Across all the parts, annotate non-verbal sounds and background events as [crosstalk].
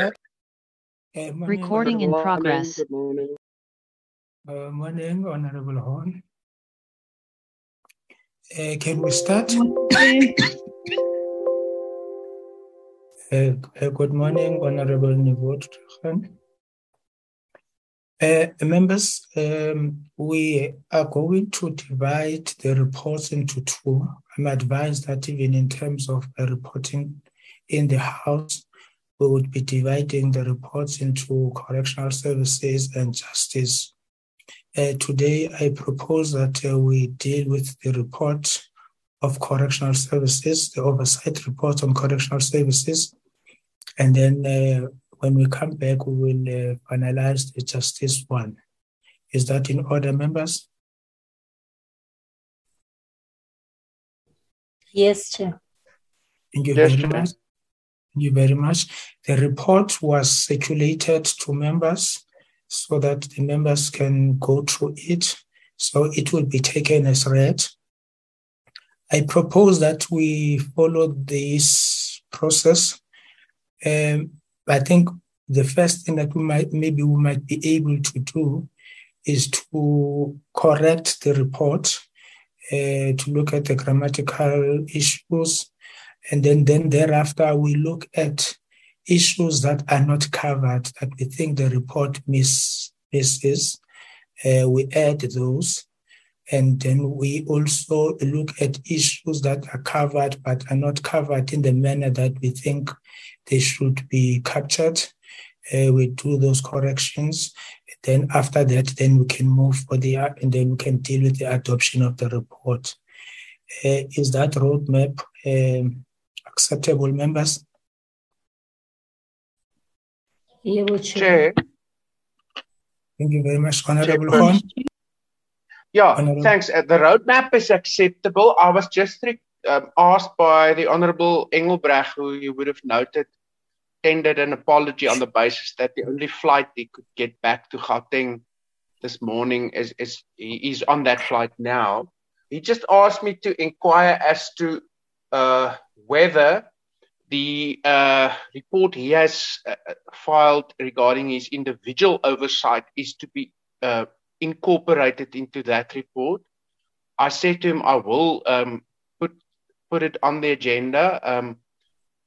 Uh, Recording in progress. Good morning. uh, morning, Honorable Horn. Uh, can we start? Uh, [laughs] uh, good morning, Honorable Nivot Uh, members, um, we are going to divide the reports into two. I'm advised that even in terms of uh, reporting in the House, we would be dividing the reports into correctional services and justice. Uh, today, I propose that uh, we deal with the report of correctional services, the oversight report on correctional services, and then uh, when we come back, we will uh, finalize the justice one. Is that in order, members? Yes, Chair. Thank you Yes, very Chair. much. Thank you very much. The report was circulated to members so that the members can go through it. So it will be taken as read. I propose that we follow this process. Um, I think the first thing that we might maybe we might be able to do is to correct the report, uh, to look at the grammatical issues, and then, then thereafter we look at issues that are not covered that we think the report miss, misses. Uh, we add those. And then we also look at issues that are covered but are not covered in the manner that we think they should be captured. Uh, we do those corrections. Then after that, then we can move for the and then we can deal with the adoption of the report. Uh, is that roadmap um, acceptable, members? Chair. Chair, Thank you very much, Honorable Chairperson. Horn. yeah, Honourable- thanks. Uh, The roadmap is acceptable. I was just re- um, asked by the Honorable Engelbrecht, who you would have noted, tendered an apology on the basis that the only flight he could get back to Gauteng this morning is, is he is on that flight now. He just asked me to inquire as to uh, whether the uh, report he has uh, filed regarding his individual oversight is to be uh, incorporated into that report. I said to him, I will um, put put it on the agenda. Um,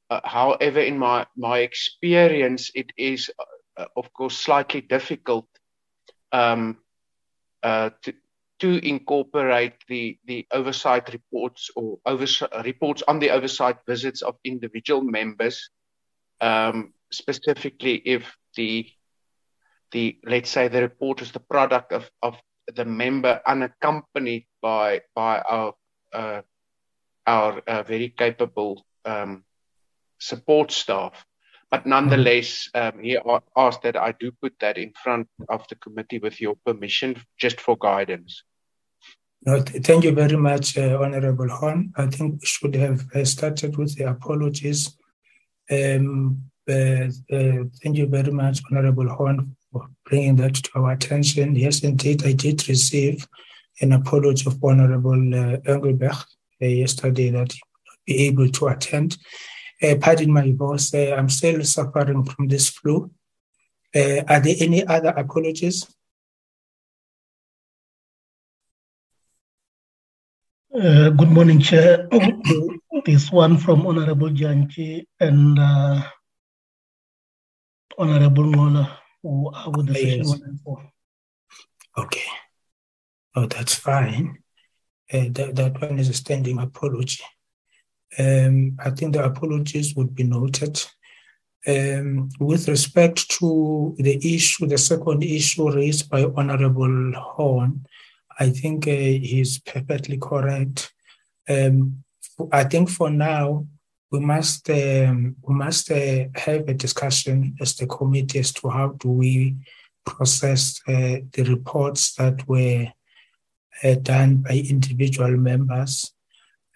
uh, however, in my my experience, it is uh, of course slightly difficult um, uh, to to incorporate the the oversight reports or oversight reports on the oversight visits of individual members, um, specifically if the the let's say the report is the product of of the member unaccompanied by by our uh, our uh, very capable um, support staff. But nonetheless, um, he asked that I do put that in front of the committee with your permission, just for guidance. No, th- thank you very much, uh, Honorable Horn. I think we should have uh, started with the apologies. Um, uh, uh, thank you very much, Honorable Horn, for bringing that to our attention. Yes, indeed, I did receive an apology of Honorable uh, Engelbrecht uh, yesterday that he would not be able to attend. Uh, pardon my voice, I'm still suffering from this flu. Are there any other apologies? Uh, Good morning, Chair. [coughs] This one from Honorable Dyantyi and uh, Honorable Nqola, who are with the Yes. Okay. Oh, that's fine. Uh, that, that one is a standing apology. Um, I think the apologies would be noted. Um, with respect to the issue, the second issue raised by Honorable Horn, I think uh, he's perfectly correct. Um, I think for now, we must um, we must uh, have a discussion as the committee as to how do we process uh, the reports that were uh, done by individual members.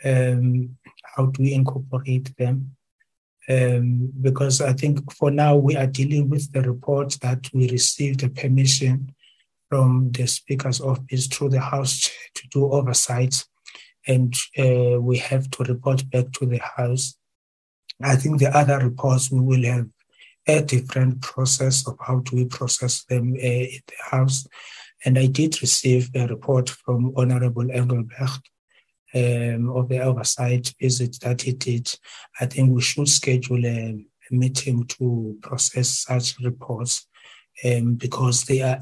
Um, how do we incorporate them? Um, because I think for now we are dealing with the reports that we received the permission from the Speaker's office through the House [laughs] to do oversight, and uh, we have to report back to the House. I think the other reports we will have a different process of how do we process them uh, in the House. And I did receive a report from Honorable Engelbrecht um, of the oversight visit that he did. I think we should schedule a, a meeting to process such reports um, because they are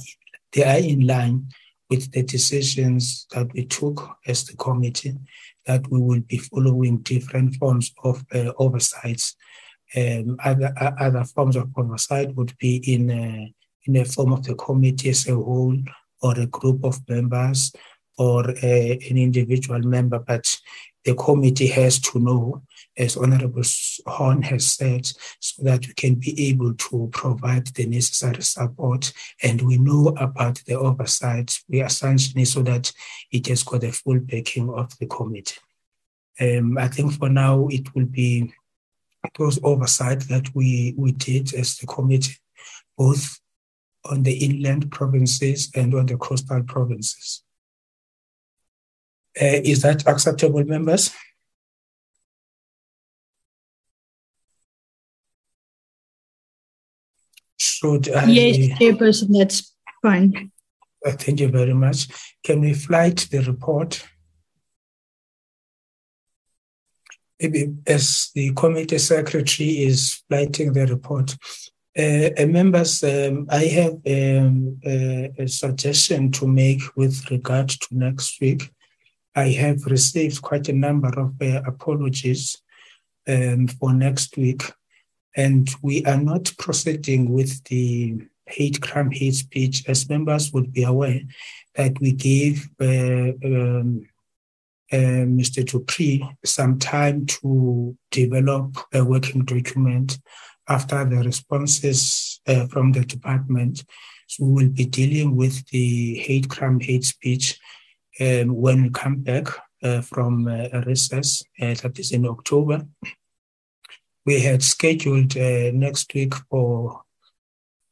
they are in line with the decisions that we took as the committee that we will be following different forms of uh, oversights. Um, other other forms of oversight would be in a, in the form of the committee as a whole or a group of members or a, an individual member, but the committee has to know, as Honorable Horn has said, so that we can be able to provide the necessary support and we know about the oversight. We are sanctioning so that it has got the full backing of the committee. Um, I think for now it will be those oversight that we, we did as the committee, both on the inland provinces and on the coastal provinces. Uh, is that acceptable, members? Should I, yes, Chairperson, that's fine. Uh, thank you very much. Can we flight the report? Maybe as the committee secretary is flighting the report, uh, uh, members, um, I have um, uh, a suggestion to make with regard to next week. I have received quite a number of uh, apologies um, for next week, and we are not proceeding with the hate crime, hate speech, as members would be aware that we gave uh, um, uh, Mr. Dupree some time to develop a working document after the responses uh, from the department. So we will be dealing with the hate crime, hate speech um, when we come back uh, from uh, recess, uh, that is in October. We had scheduled uh, next week for,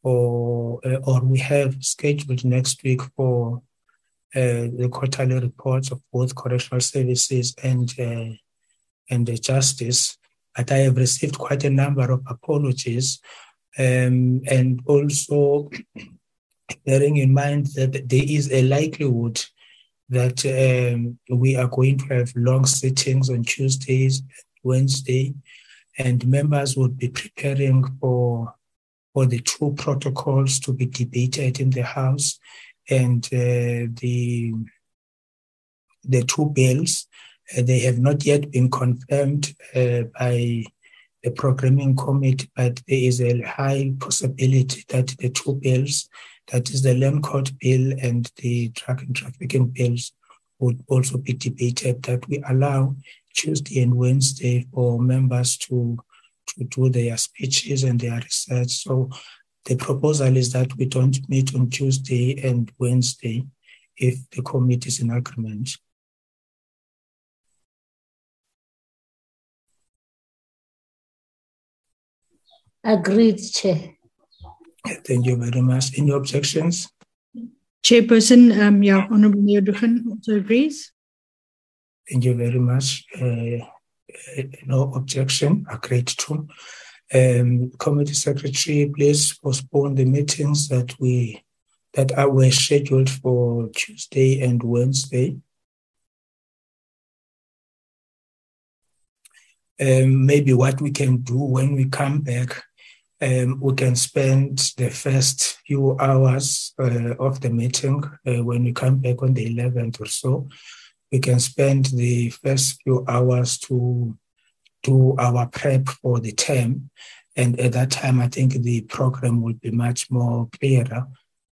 for uh, or we have scheduled next week for the quarterly reports of both correctional services and and the justice but I have received quite a number of apologies. Um, and also [clears throat] bearing in mind that there is a likelihood that um, we are going to have long sittings on Tuesdays, Wednesday, and members would be preparing for for the two protocols to be debated in the House and uh, the the two bills uh, they have not yet been confirmed uh, by the programming committee, but there is a high possibility that the two bills, that is the land court bill and the drug and trafficking bills, would also be debated. That we allow Tuesday and Wednesday for members to to do their speeches and their research. So the proposal is that we don't meet on Tuesday and Wednesday if the committee is in agreement. Agreed, Chair. Thank you very much. Any objections? Chairperson, um, yeah, Honorable Mayor Duggan also agrees. Thank you very much. Uh, no objection. Agreed to. Um, committee secretary, please postpone the meetings that we that are were scheduled for Tuesday and Wednesday. Um, maybe what we can do when we come back um, we can spend the first few hours uh, of the meeting uh, when we come back on the 11th or so. We can spend the first few hours to do our prep for the term. And at that time, I think the program will be much more clearer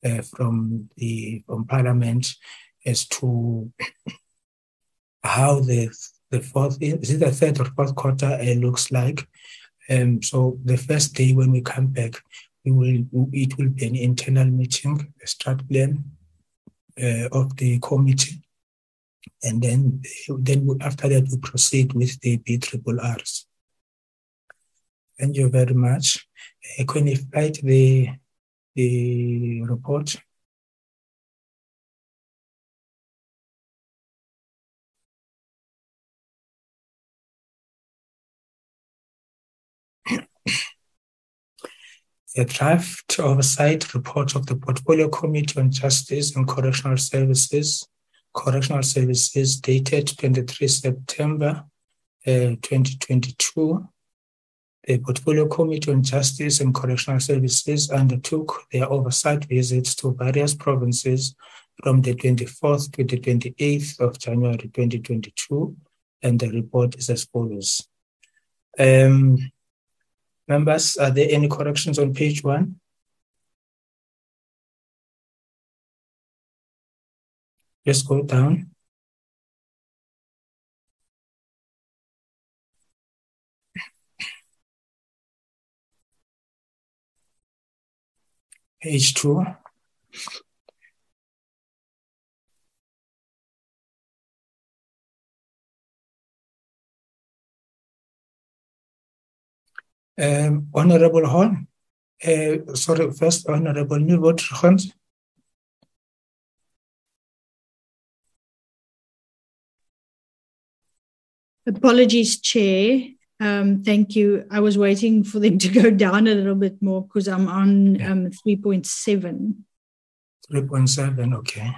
uh, from the from Parliament as to how the the fourth is it the third or fourth quarter uh, looks like um, so the first day when we come back, we will it will be an internal meeting, a strat plan uh, of the committee, and then then after that we proceed with the B triple R's. Thank you very much. Uh, can you write the the report? [coughs] a draft oversight report of the Portfolio Committee on Justice and Correctional Services, Correctional Services dated 23 September uh, 2022. The Portfolio Committee on Justice and Correctional Services undertook their oversight visits to various provinces from the 24th to the 28th of January 2022, and the report is as follows. Um, members, are there any corrections on page one? Just go down. Page two. Um, Honorable Horn, uh, sorry, first Honorable Newbot Hans. Apologies, Chair. Um, thank you. I was waiting for them to go down a little bit more because I'm on um, 3.7. 3.7, okay.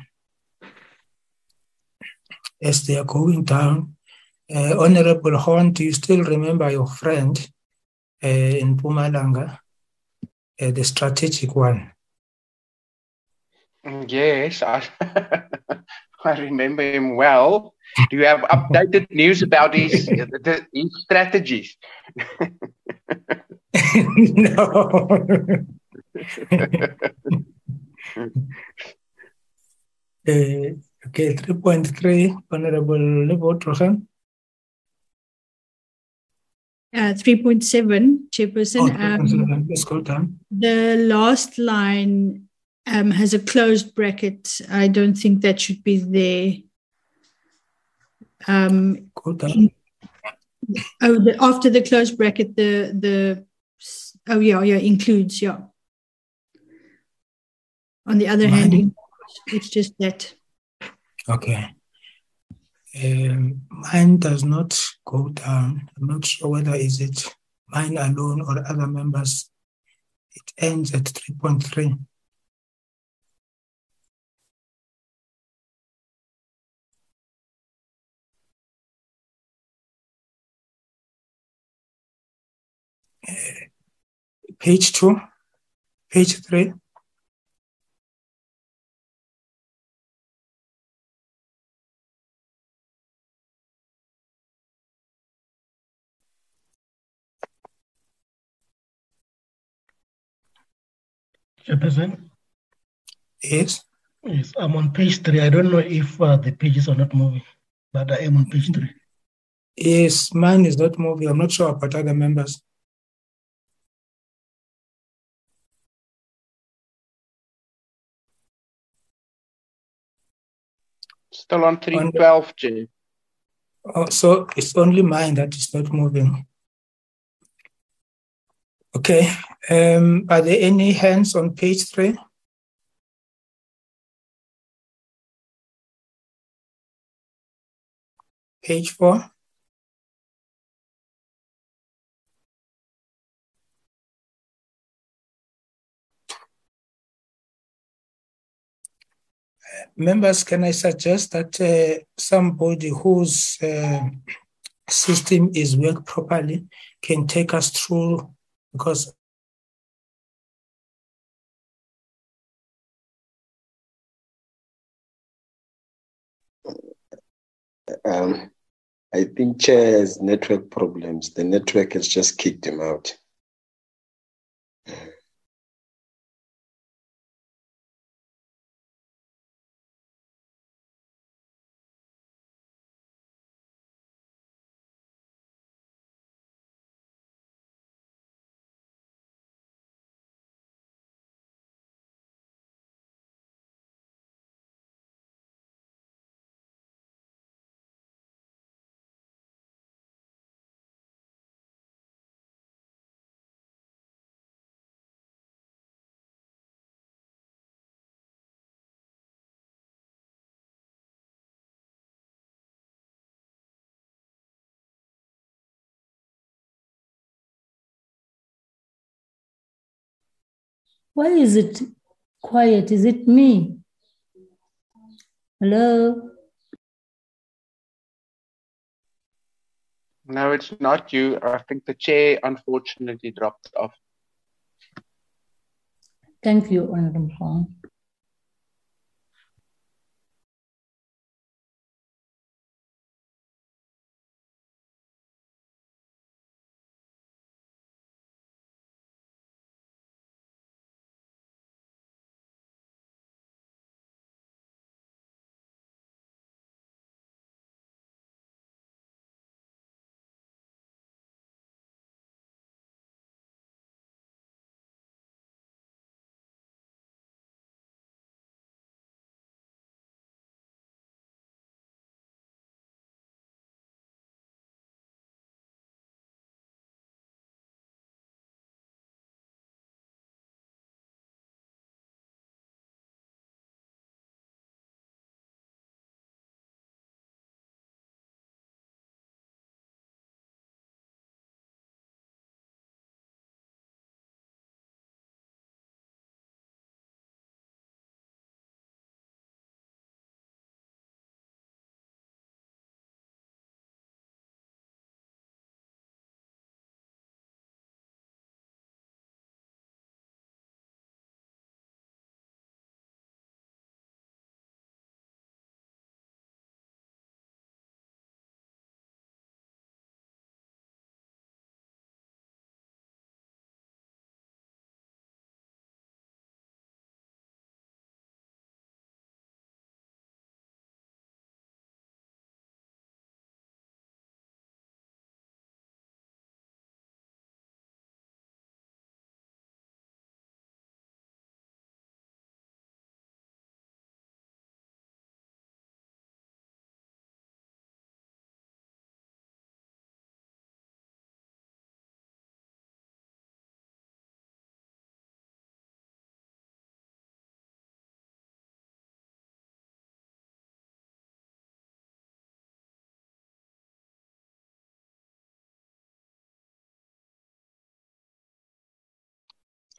As they are going down, uh, Honorable Horn, do you still remember your friend uh, in Mpumalanga, uh, the strategic one? Yes, I, [laughs] I remember him well. Do you have updated news about his, the, his strategies? no. [laughs] uh, okay, 3.3, Honorable Lebot Rohan. Uh, 3.7, Chairperson. Oh, 3.7. Um, Let's go down. The last line um, has a closed bracket. I don't think that should be there. Um, down. Oh, the, after the closed bracket, the the oh yeah yeah includes yeah. On the other Mine. hand, it's just that. Okay. Um, mine does not go down. I'm not sure whether is it mine alone or other members. It ends at 3.3. Uh, page two, page three. Chairperson? Yes. Yes, I'm on page three. I don't know if uh, the pages are not moving, but I am on page three. Yes, mine is not moving. I'm not sure about other members. Still on 312, Jay. Oh, so it's only mine that is not moving. Okay. Um, are there any hands on page three? Page four. Members, can I suggest that uh, somebody whose uh, system is work properly can take us through because um, I think Chair has network problems. The network has just kicked him out. Why is it quiet? Is it me? Hello? No, it's not you. I think the chair unfortunately dropped off. Thank you, Honorable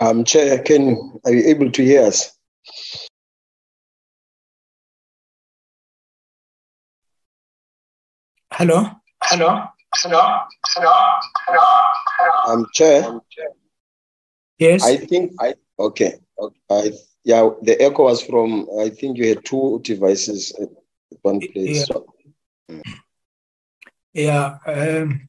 Um, Chair, can are you able to hear us? Hello? Hello? Hello? Hello? Hello? Um, Chair, Yes? I think I okay. okay. I yeah, the echo was from. I think you had two devices at one place. Yeah. So, Yeah. Um,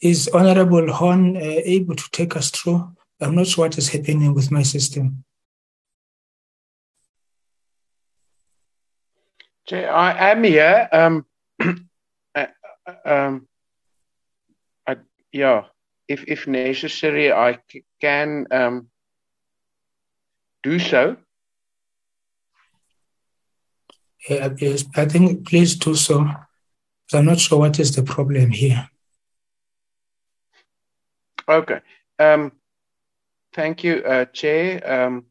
is Honorable Horn uh, able to take us through? I'm not sure what is happening with my system. Chair, I am here. Um, [clears throat] uh, um, I, yeah, if if necessary, I c- can um, do so. Yeah, yes, I think please do so. I'm not sure what is the problem here. Okay. Um, thank you, uh, Chair. Um,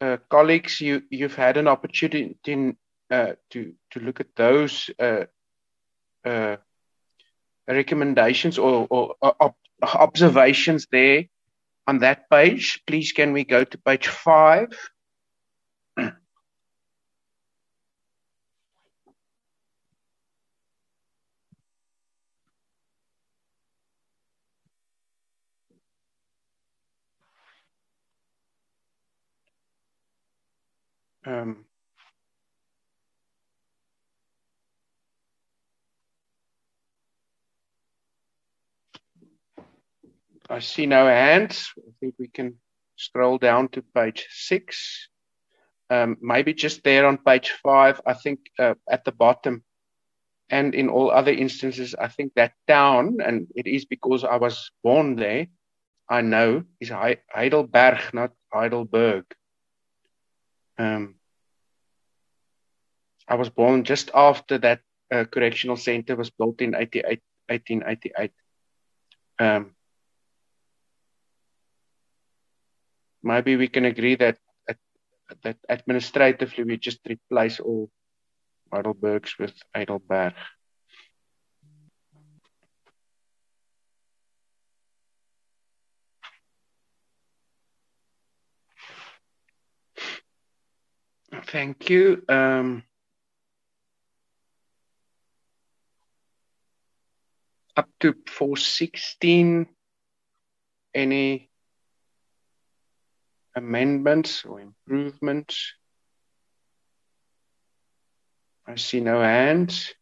uh, colleagues, you you've had an opportunity uh, to to look at those uh, uh, recommendations or, or, or observations there on that page. Please, can we go to page five? Um, I see no hands. I think we can scroll down to page six. Um, maybe just there on page five, I think uh, at the bottom, and in all other instances, I think that town, and it is because I was born there, I know, is Hei- Heidelberg, not Heidelberg. Um, I was born just after that uh, correctional center was built in 88, 1888. Um, maybe we can agree that that administratively we just replace all Heidelbergs with Heidelberg. Thank you. Um, up to 416, any amendments or improvements? I see no hands.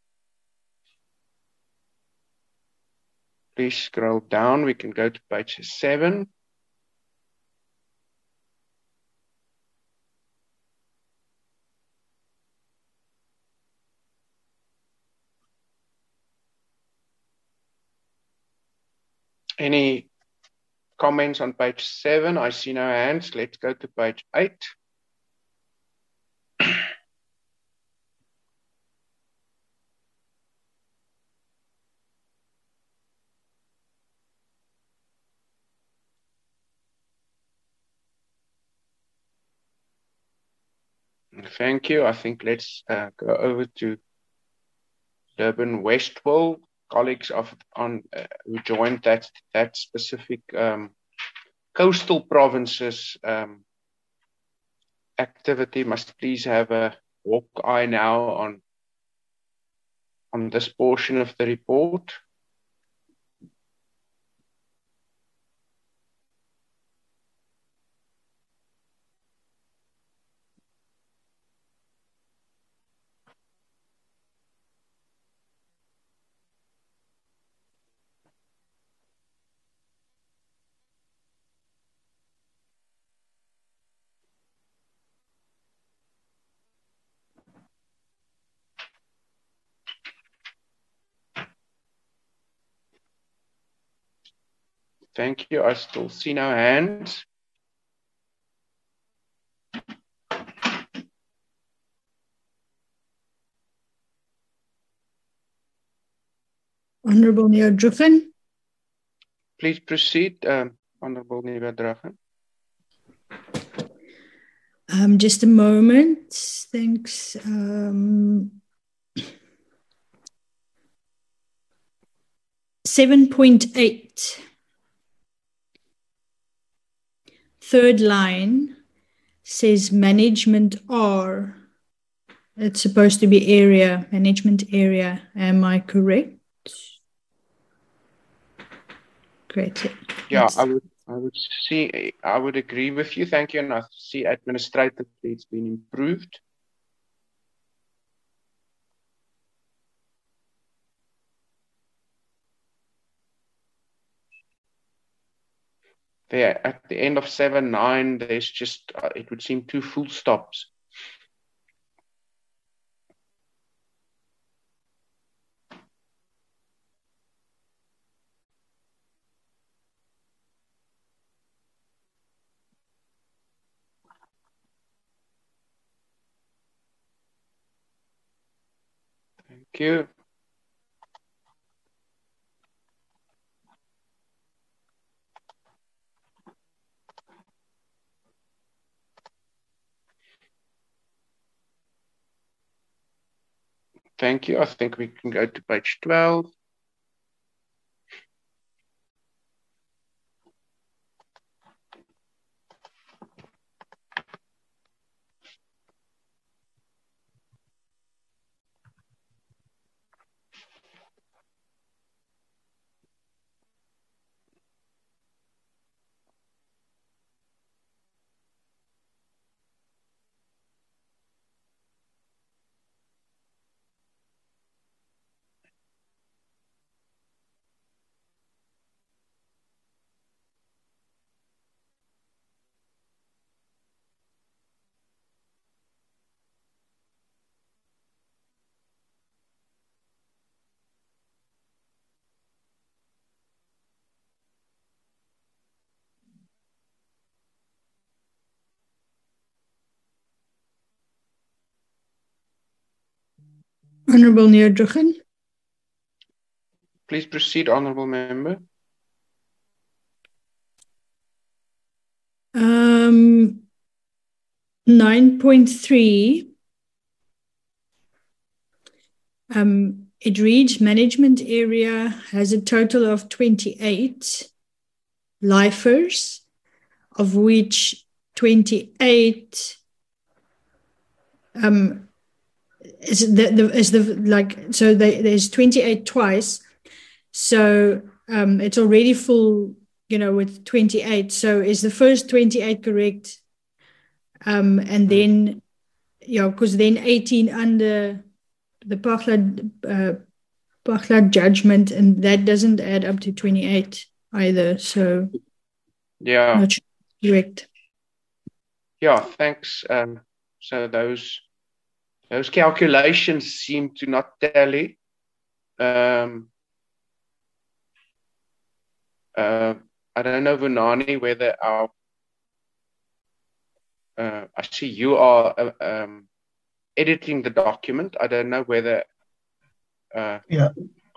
Please scroll down. We can go to page seven. Any comments on page seven? I see no hands. Let's go to page eight. Thank you. I think let's uh, go over to Durban Westville colleagues of on uh, who joined that that specific um, coastal provinces um, activity must please have a walk eye now on on this portion of the report. Thank you. I still see no hands. Honorable Newhoudt-Druchen. Please proceed, um, Honorable Newhoudt-Druchen. Um, just a moment. Thanks. Um, 7.8. Third line says management R. It's supposed to be area, management area. Am I correct? Great. Yeah, I would I would see I would agree with you. Thank you. And I see administratively it's been improved. There at the end of 7 9 there's just uh, it would seem two full stops Thank you. Thank you. I think we can go to page 12. Honorable Newhoudt-Druchen. Please proceed, Honorable Member. Um, 9.3. Um, it reads management area has a total of 28 lifers, of which 28 um, is the, the is the like so they, there's 28 twice, so um, it's already full, you know, with 28. So is the first 28 correct? Um, and then yeah, because then 18 under the Phaahla uh, judgment, and that doesn't add up to 28 either. So yeah, not sure correct. Yeah, thanks. Um, so those those calculations seem to not tally. Um, uh, I don't know, Vunani, whether our uh, I see you are uh, um, editing the document. I don't know whether uh, yeah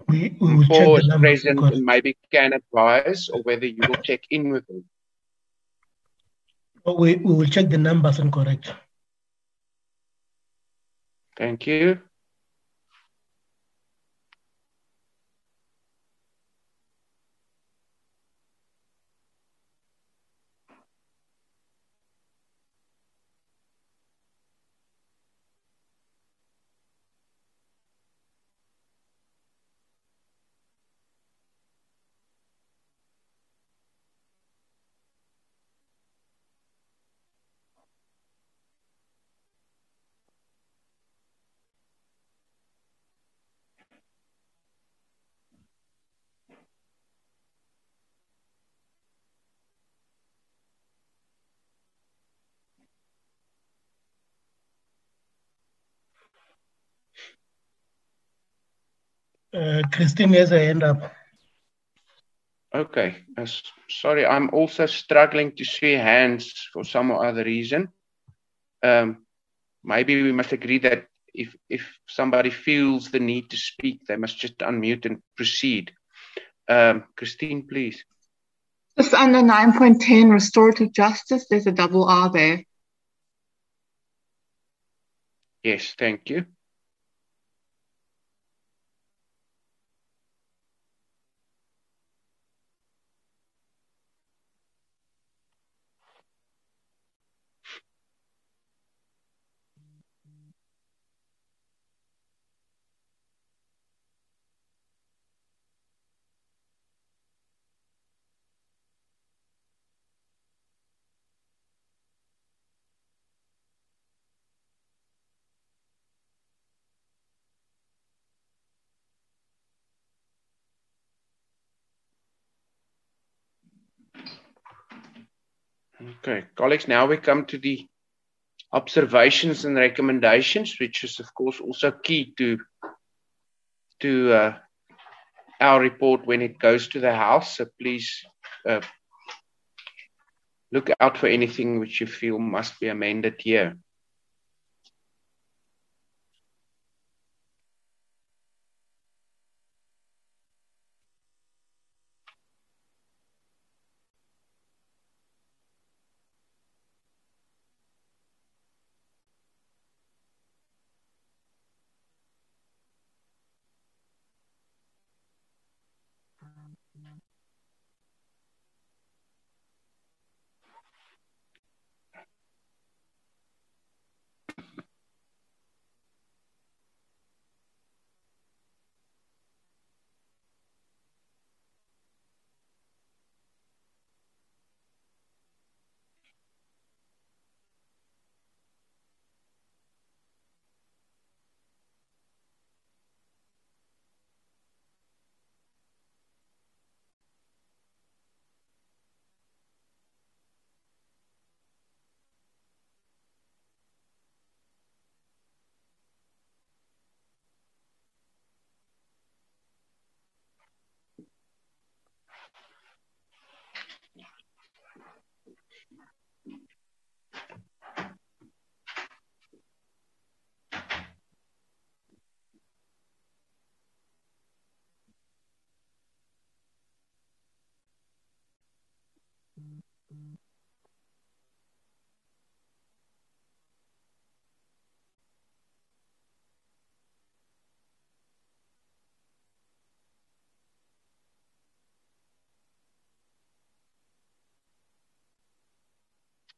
we, we will Paul check the present and maybe can advise, or whether you will check in with him. We, we will check the numbers and correct. Thank you. Uh, Christine has a hand up. Okay. Uh, sorry, I'm also struggling to see hands for some other reason. Um, maybe we must agree that if if somebody feels the need to speak, they must just unmute and proceed. Um, Christine, please. Just under 9.10, restorative justice, there's a double R there. Yes, thank you. Okay, colleagues, now we come to the observations and recommendations, which is, of course, also key to, to uh, our report when it goes to the House. So please uh, look out for anything which you feel must be amended here.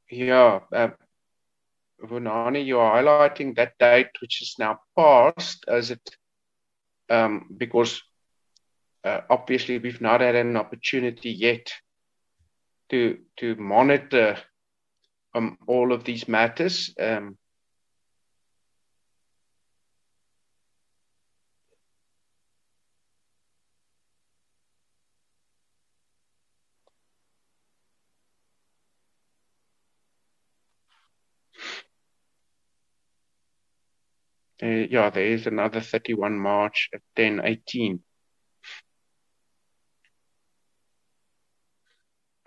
Yeah, uh, Vunani, you're highlighting that date which is now passed, as it um, because uh, obviously we've not had an opportunity yet to to monitor um, all of these matters. Um, Uh, yeah, there is another 31 March at 10:18.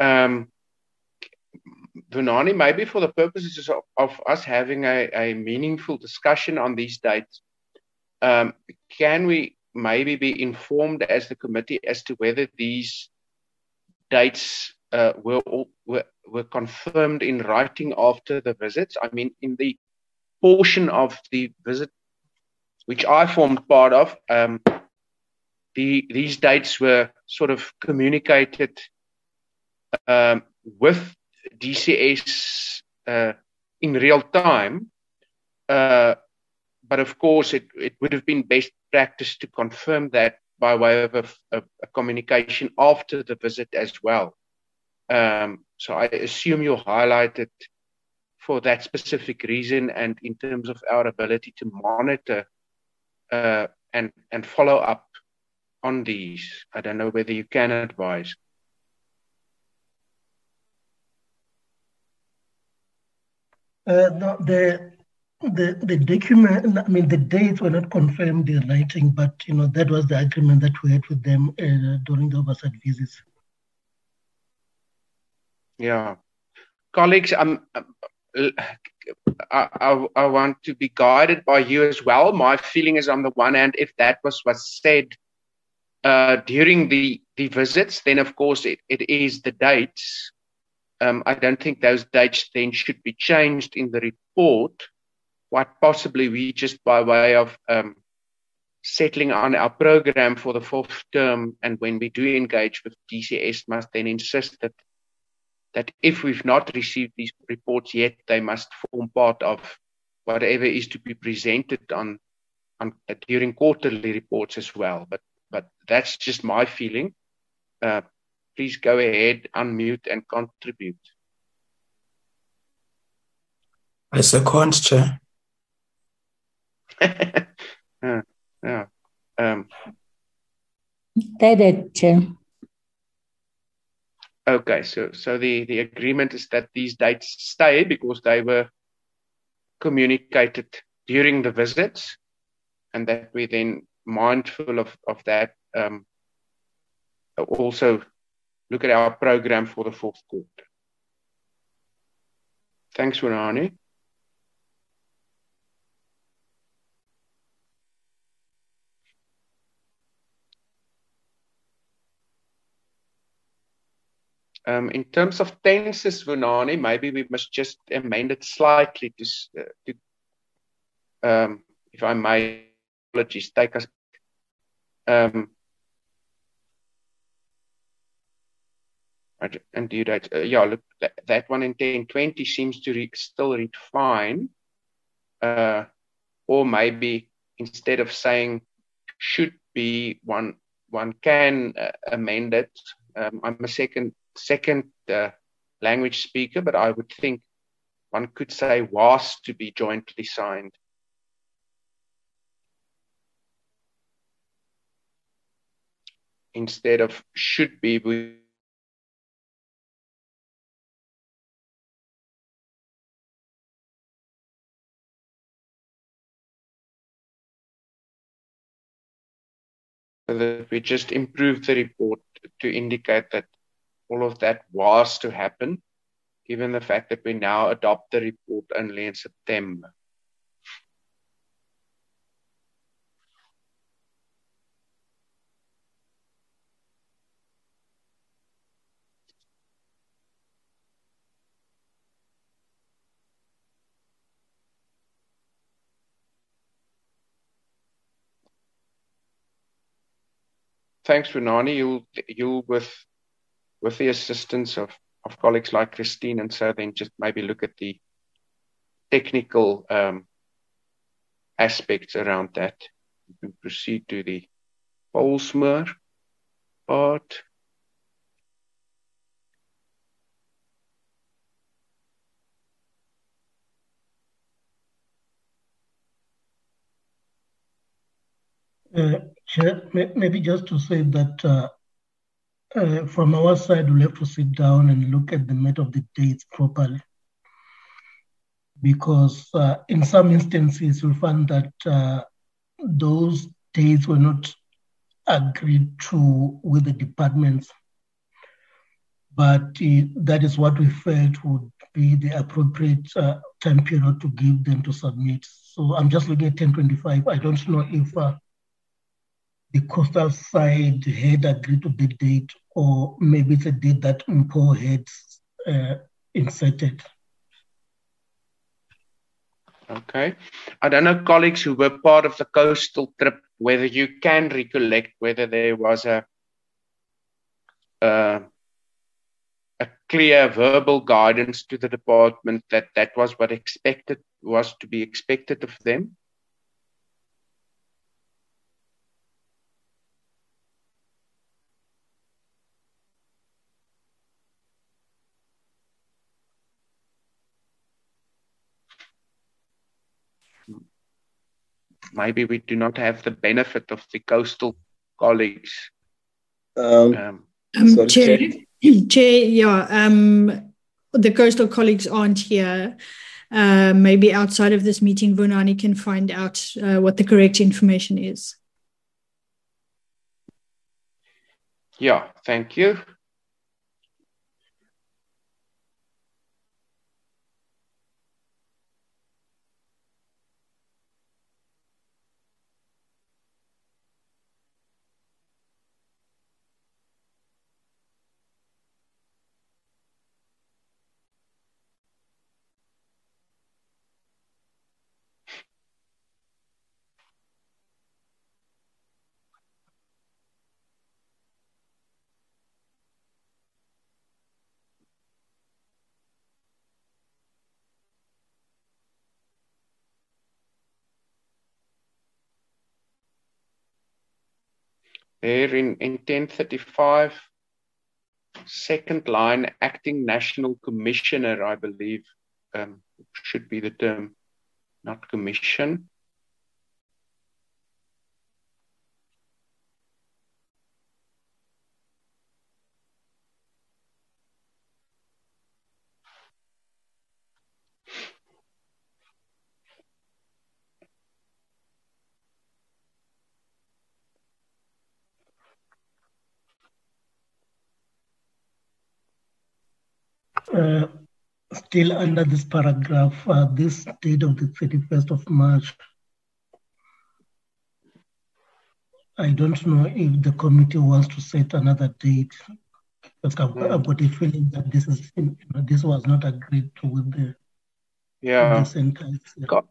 Um, Vunani, maybe for the purposes of, of us having a, a, meaningful discussion on these dates, um, can we maybe be informed as the committee as to whether these dates uh, were, were were confirmed in writing after the visits? I mean, in the portion of the visit which I formed part of, um, the, these dates were sort of communicated um, with DCS uh, in real time. Uh, but of course, it, it would have been best practice to confirm that by way of a, a, a communication after the visit as well. Um, so I assume you highlighted for that specific reason and in terms of our ability to monitor uh, and and follow up on these? I don't know whether you can advise. Uh, no, the the the document. I mean, the dates were not confirmed in writing, but you know that was the agreement that we had with them uh, during the oversight visits. Yeah, colleagues, I'm, I'm I, I, want to be guided by you as well. My feeling is, on the one hand, if that was was said uh, during the the visits, then of course it, it is the dates. Um, I don't think those dates then should be changed in the report. What possibly we just by way of um, settling on our program for the fourth term, and when we do engage with DCS, must then insist that that if we've not received these reports yet, they must form part of whatever is to be presented on, on uh, during quarterly reports as well. But but that's just my feeling. Uh, please go ahead, unmute, and contribute. I second, Chair. yeah, [laughs] yeah. Um, that it, Chair. Okay, so so the the agreement is that these dates stay because they were communicated during the visits, and that we then mindful of of that um, also look at our program for the fourth quarter. Thanks, Vunani. Um, in terms of tenses, Vunani, maybe we must just amend it slightly to, uh, to um, if I may, apologies, take us. Um, and do that. Uh, yeah, look, that, that, one in 1020 seems to re- still read fine. Uh, or maybe instead of saying should be, one one can uh, amend it. Um, I'm a second second uh, language speaker, but I would think one could say was to be jointly signed. Instead of should be, we that we just improve the report to indicate that all of that was to happen, given the fact that we now adopt the report only in September. Thanks, Vunani. You'll you'll with with the assistance of, of colleagues like Christine and so then just maybe look at the technical um, aspects around that. We can proceed to the Pollsmoor part. Uh, maybe just to say that uh, uh, from our side, we'll have to sit down and look at the matter of the dates properly. Because uh, in some instances, we find that uh, those dates were not agreed to with the departments. But that is what we felt would be the appropriate uh, time period to give them to submit. So I'm just looking at 1025. I don't know if the coastal side had agreed to the date, or maybe it's a date that MPO had uh, inserted. Okay. I don't know, colleagues who were part of the coastal trip, whether you can recollect whether there was a uh, a clear verbal guidance to the department that that was what expected was to be expected of them. Maybe we do not have the benefit of the coastal colleagues. Um, um, um Chair, [clears throat] Chair, yeah, um, the coastal colleagues aren't here. Uh, maybe outside of this meeting, Vunani can find out uh, what the correct information is. Yeah, thank you. There in, in 1035, second line, acting national commissioner, I believe, um, should be the term, not commission. Uh, still under this paragraph, uh, this date of the 31st of March, I don't know if the committee wants to set another date. Because I've, yeah. I've got a feeling that this is you know, this was not agreed to with the yeah. Co-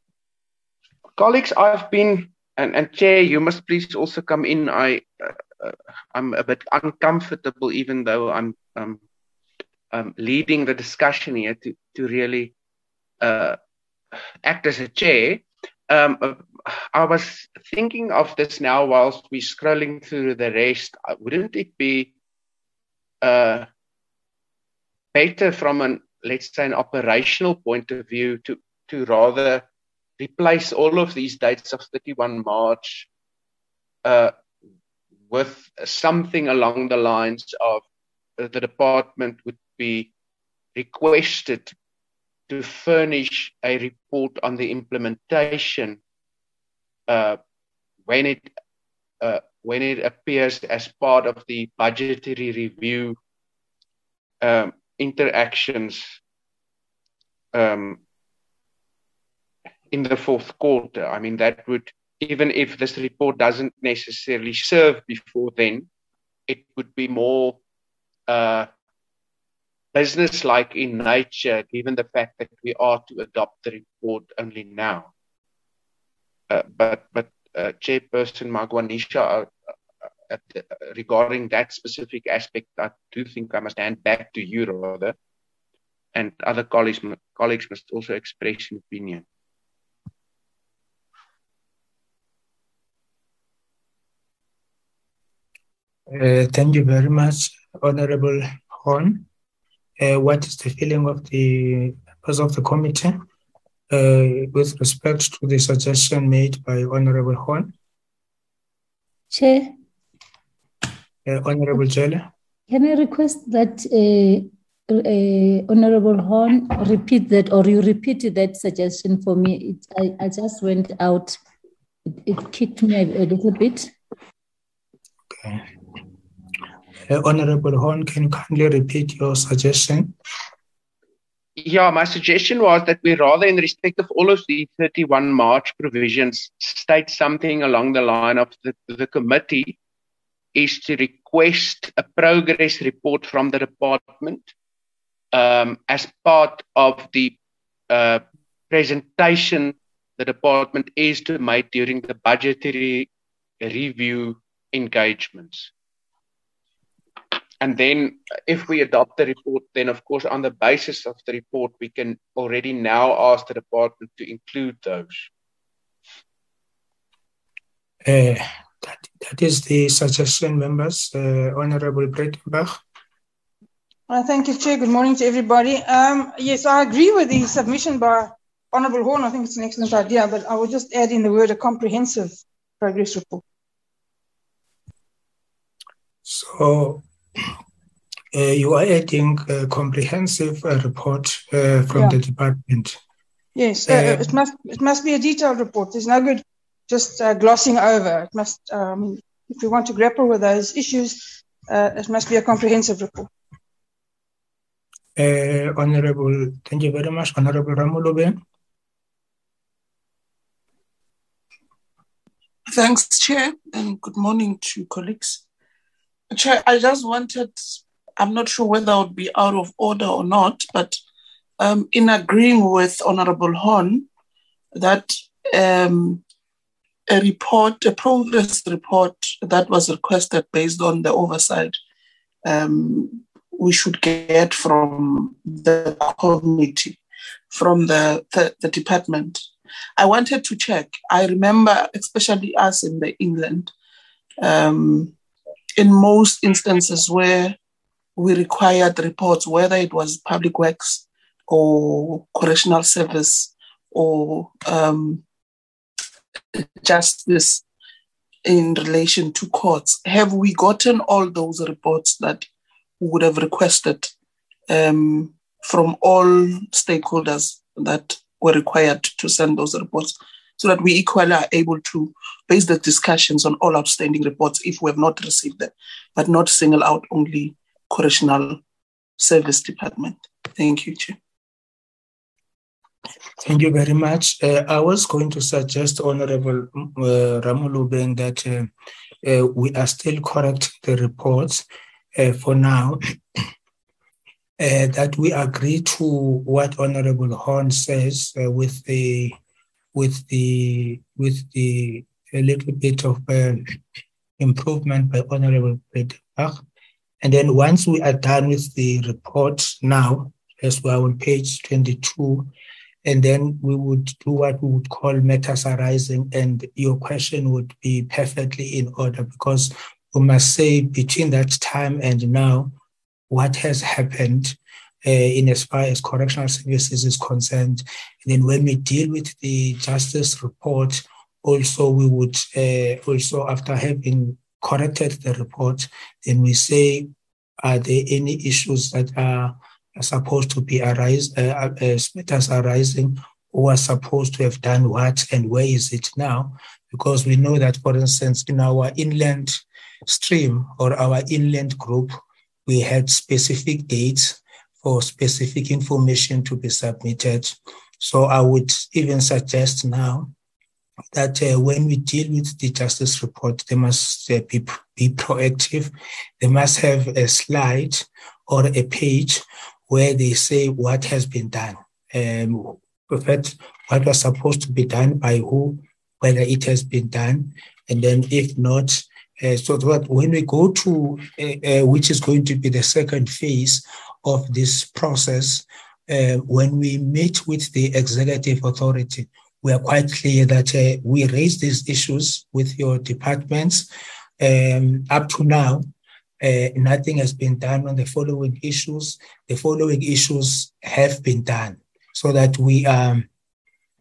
colleagues, I've been and, and chair, you must please also come in. I uh, uh I'm a bit uncomfortable, even though I'm um, um, leading the discussion here to, to really uh, act as a chair. Um, I was thinking of this now whilst we're scrolling through the rest. Uh, wouldn't it be uh, better from an, let's say, an operational point of view to, to rather replace all of these dates of 31 March uh, with something along the lines of uh, the department would be requested to furnish a report on the implementation uh, when it uh, when it appears as part of the budgetary review um, interactions um, in the fourth quarter. I mean, that would, even if this report doesn't necessarily serve before then, it would be more uh, business-like in nature, given the fact that we are to adopt the report only now. Uh, but but uh, Chairperson Magwanishe, uh, uh, uh, regarding that specific aspect, I do think I must hand back to you rather, and other colleagues colleagues must also express an opinion. Uh, thank you very much, Honorable Horn. Uh, what is the feeling of the members of the committee uh, with respect to the suggestion made by Honorable Horn? Chair, Uh, Honorable Jelle? can I request that uh, uh, Honorable Horn repeat that or you repeat that suggestion for me? It, I, I just went out. It, kicked me a, a little bit. Okay. Uh, Honorable Horn, can you kindly repeat your suggestion? Yeah, my suggestion was that we rather, in respect of all of the 31 March provisions, state something along the line of the, the committee is to request a progress report from the department um, as part of the uh, presentation the department is to make during the budgetary review engagements. And then, if we adopt the report, then of course, on the basis of the report, we can already now ask the department to include those. Uh, that, that is the suggestion, members. Uh, Honorable Breytenbach. Uh, thank you, Chair. Good morning to everybody. Um, yes, I agree with the submission by Honourable Horn. I think it's an excellent idea, but I would just add in the word a comprehensive progress report. So, uh, you are adding a comprehensive uh, report uh, from Yeah. the department. Yes, uh, Uh, it must it must be a detailed report. There's no good just uh, glossing over. It must, um, if we want to grapple with those issues, uh, it must be a comprehensive report. Uh, Honorable, thank you very much, Honorable Ramolobeng. Thanks, Chair, and good morning to colleagues. I just wanted, I'm not sure whether I would be out of order or not, but um, in agreeing with Honorable Horn that um, a report, a progress report that was requested based on the oversight um, we should get from the committee, from the, the, the department. I wanted to check. I remember, especially us in the England, um, in most instances where we required reports, whether it was public works or correctional service or um, justice in relation to courts, have we gotten all those reports that we would have requested um, from all stakeholders that were required to send those reports so that we equally are able to base the discussions on all outstanding reports if we have not received them, but not single out only correctional service department. Thank you, Chair. Thank you very much. Uh, I was going to suggest, Honorable uh, Ramolobeng, that uh, uh, we are still correcting the reports uh, for now. [coughs] Uh, that we agree to what Honorable Horn says uh, with the with the with the a little bit of uh, improvement by Honorable Bach. And then once we are done with the report now, as we are on page 22, and then we would do what we would call matters arising, and your question would be perfectly in order because we must say between that time and now, what has happened uh, in as far as correctional services is concerned. And then when we deal with the justice report, also we would uh, also after having corrected the report, then we say, are there any issues that are supposed to be arise, uh, uh, matters arising, who are supposed to have done what, and where is it now? Because we know that, for instance, in our inland stream or our inland group, we had specific dates for specific information to be submitted. So I would even suggest now that uh, when we deal with the justice report, they must uh, be, be proactive. They must have a slide or a page where they say what has been done, um, what was supposed to be done by who, whether it has been done, and then if not, uh, so that when we go to uh, uh, which is going to be the second phase of this process, uh, when we meet with the executive authority, we are quite clear that uh, we raise these issues with your departments. Um, up to now, uh, nothing has been done on the following issues. The following issues have been done so that we um, uh,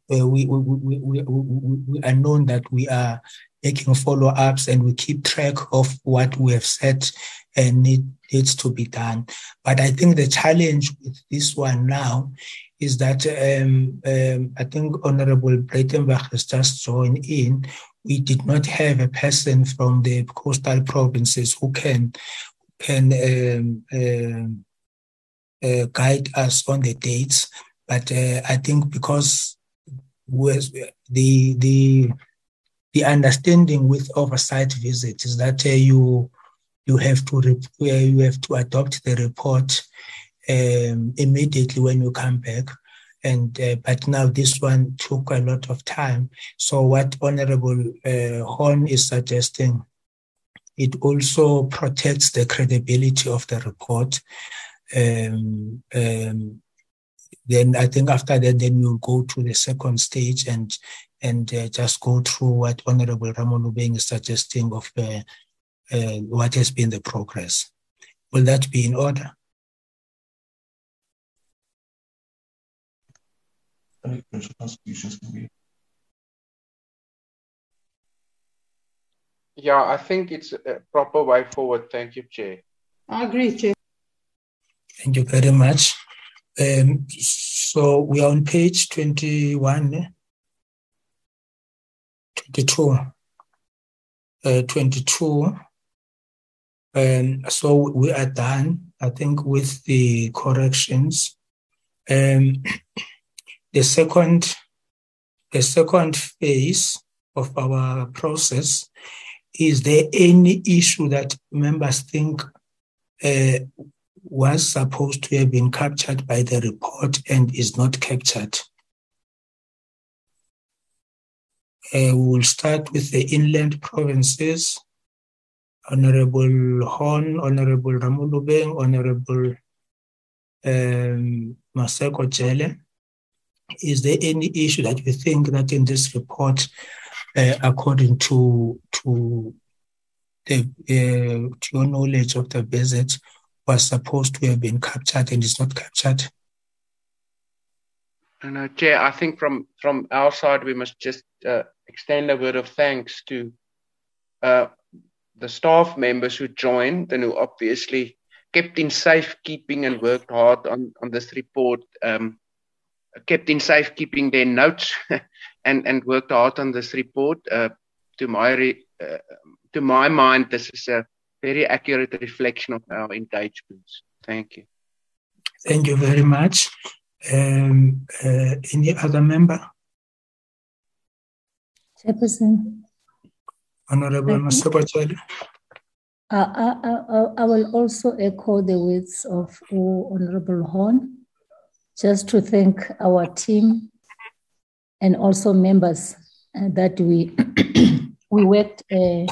we, we, we, we, we, are known that we are making follow-ups and we keep track of what we have said and need, needs to be done. But I think the challenge with this one now is that um, um, I think Honorable Breytenbach has just joined in. We did not have a person from the coastal provinces who can can um, um uh, guide us on the dates. But uh, I think because the the the understanding with oversight visits is that uh, you you have to uh, you have to adopt the report um, immediately when you come back. And uh, but now this one took a lot of time. So what Honorable uh, Horn is suggesting, it also protects the credibility of the report. Um, um, then I think after that, then we'll go to the second stage and and uh, just go through what Honorable Ramon is suggesting of uh, uh, what has been the progress. Will that be in order? Yeah, I think it's a proper way forward. Thank you, Chair. I agree, Chair. Thank you very much. Um, so we are on page 21, 22, uh, 22. Um, so we are done, I think, with the corrections. Um, [clears throat] the second, the second phase of our process is there any issue that members think uh, was supposed to have been captured by the report and is not captured. Uh, we will start with the inland provinces. Honorable Horn, Honorable Ramolobeng, Honorable um, Maseko. Is there any issue that you think that in this report, uh, according to to the uh, to your knowledge of the visit, was supposed to have been captured and is not captured? And uh, Chair, I think from from our side we must just uh, extend a word of thanks to uh, the staff members who joined and who obviously kept in safekeeping and worked hard on, on this report, um, kept in safekeeping their notes [laughs] and, and worked hard on this report. Uh, to my re, uh, to my mind, this is a very accurate reflection of our engagements. Thank you. Thank you very much. Um, uh, any other member? Chairperson. Honorable Masabachali. Uh, I, I, I, will also echo the words of Honorable Horn, just to thank our team and also members uh, that we [clears throat] we worked uh,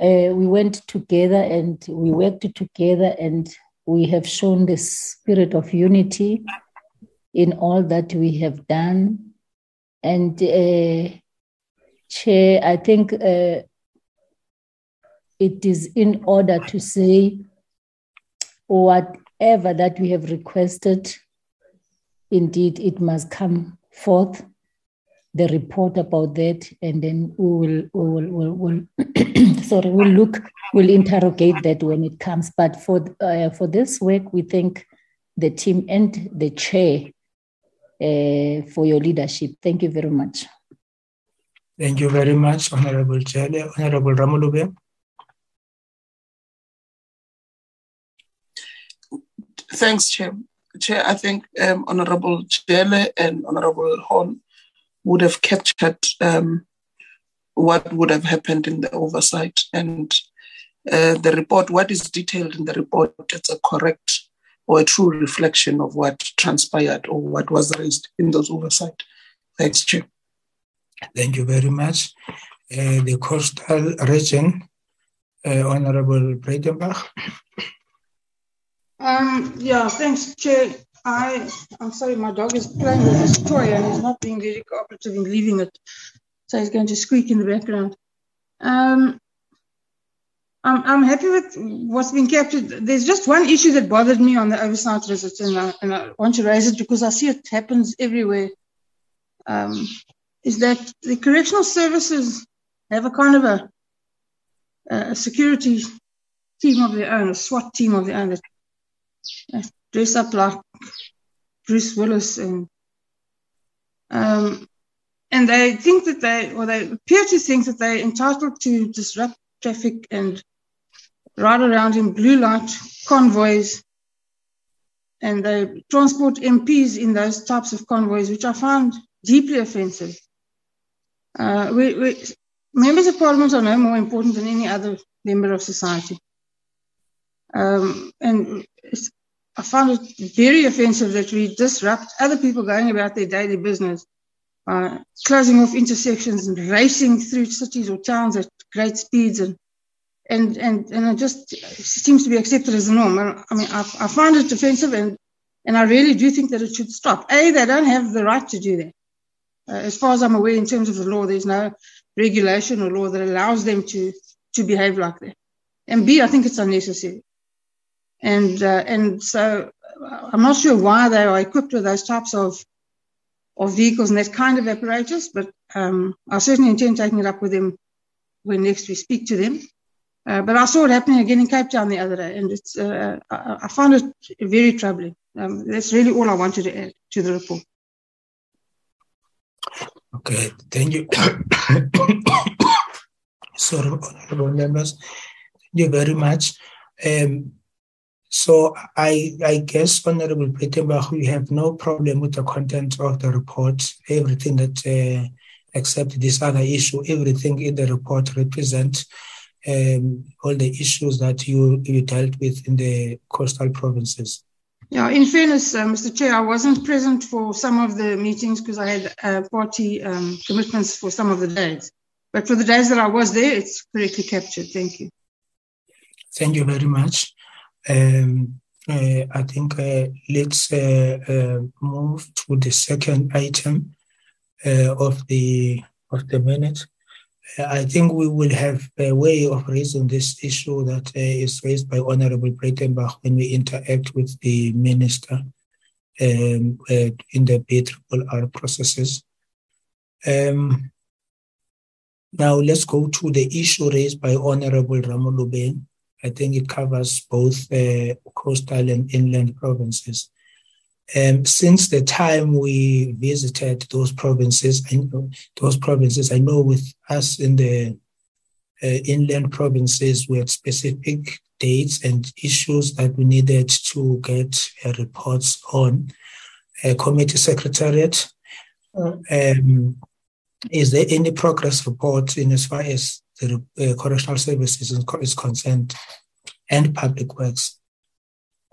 uh, we went together and we worked together and we have shown the spirit of unity in all that we have done. And uh, Chair, I think uh, it is in order to say whatever that we have requested, indeed, it must come forth the report about that, and then we will, we will, we will, [clears throat] sorry, we'll look, we'll interrogate that when it comes. But for uh, for this work, we thank the team and the chair uh, for your leadership. Thank you very much. Thank you very much, Honorable Chair, Honorable Ramolobeng. Thanks, Chair. Chair, I think um, Honorable Jele and Honorable Horn would have captured um, what would have happened in the oversight and uh, the report, what is detailed in the report, it's a correct or a true reflection of what transpired or what was raised in those oversight. Thanks, Chair. Thank you very much. Uh, the coastal region, uh, Honorable Breytenbach. Um, yeah, thanks, Chair. I, I'm sorry, my dog is playing with his toy and he's not being very cooperative in leaving it. So he's going to squeak in the background. Um, I'm, I'm happy with what's been captured. There's just one issue that bothered me on the oversight visits, and I, and I want to raise it because I see it happens everywhere. Um, is that the correctional services have a kind of a, a security team of their own, a SWAT team of their own that dress up like Bruce Willis and um, and they think that they or they appear to think that they're entitled to disrupt traffic and ride around in blue light convoys and they transport MPs in those types of convoys, which I find deeply offensive. Uh, we, we, members of parliament are no more important than any other member of society. Um, and I find it very offensive that we disrupt other people going about their daily business, uh, closing off intersections and racing through cities or towns at great speeds and and and and it just seems to be accepted as a norm. I mean, I, I find it offensive, and and I really do think that it should stop. A, they don't have the right to do that. Uh, as far as I'm aware, in terms of the law, there's no regulation or law that allows them to to behave like that. And B, I think it's unnecessary. And uh, and so uh, I'm not sure why they are equipped with those types of of vehicles and that kind of apparatus, but um, I certainly intend taking it up with them when next we speak to them. Uh, but I saw it happening again in Cape Town the other day, and it's uh, I, I, found it very troubling. Um, that's really all I wanted to add to the report. Okay, thank you. [coughs] Sorry, honorable members, thank you very much. Um, so I, I guess, Honorable Breytenbach, we have no problem with the content of the report. Everything that, uh, except this other issue, everything in the report represents um, all the issues that you, you dealt with in the coastal provinces. Yeah, in fairness, uh, Mr. Chair, I wasn't present for some of the meetings because I had uh, party um, commitments for some of the days. But for the days that I was there, it's correctly captured. Thank you. Thank you very much. Um, uh, I think uh, let's uh, uh, move to the second item of the of the minute. I think we will have a way of raising this issue that is raised by Honorable Breytenbach when we interact with the minister um, in the B-triple-R processes. Um, now let's go to the issue raised by Honorable Ramolobeng I think it covers both uh, coastal and inland provinces. Um, since the time we visited those provinces, I know, those provinces, I know with us in the uh, inland provinces, we had specific dates and issues that we needed to get uh, reports on. Uh, committee secretariat, um, is there any progress report in as far as the uh, correctional services is concerned and public works.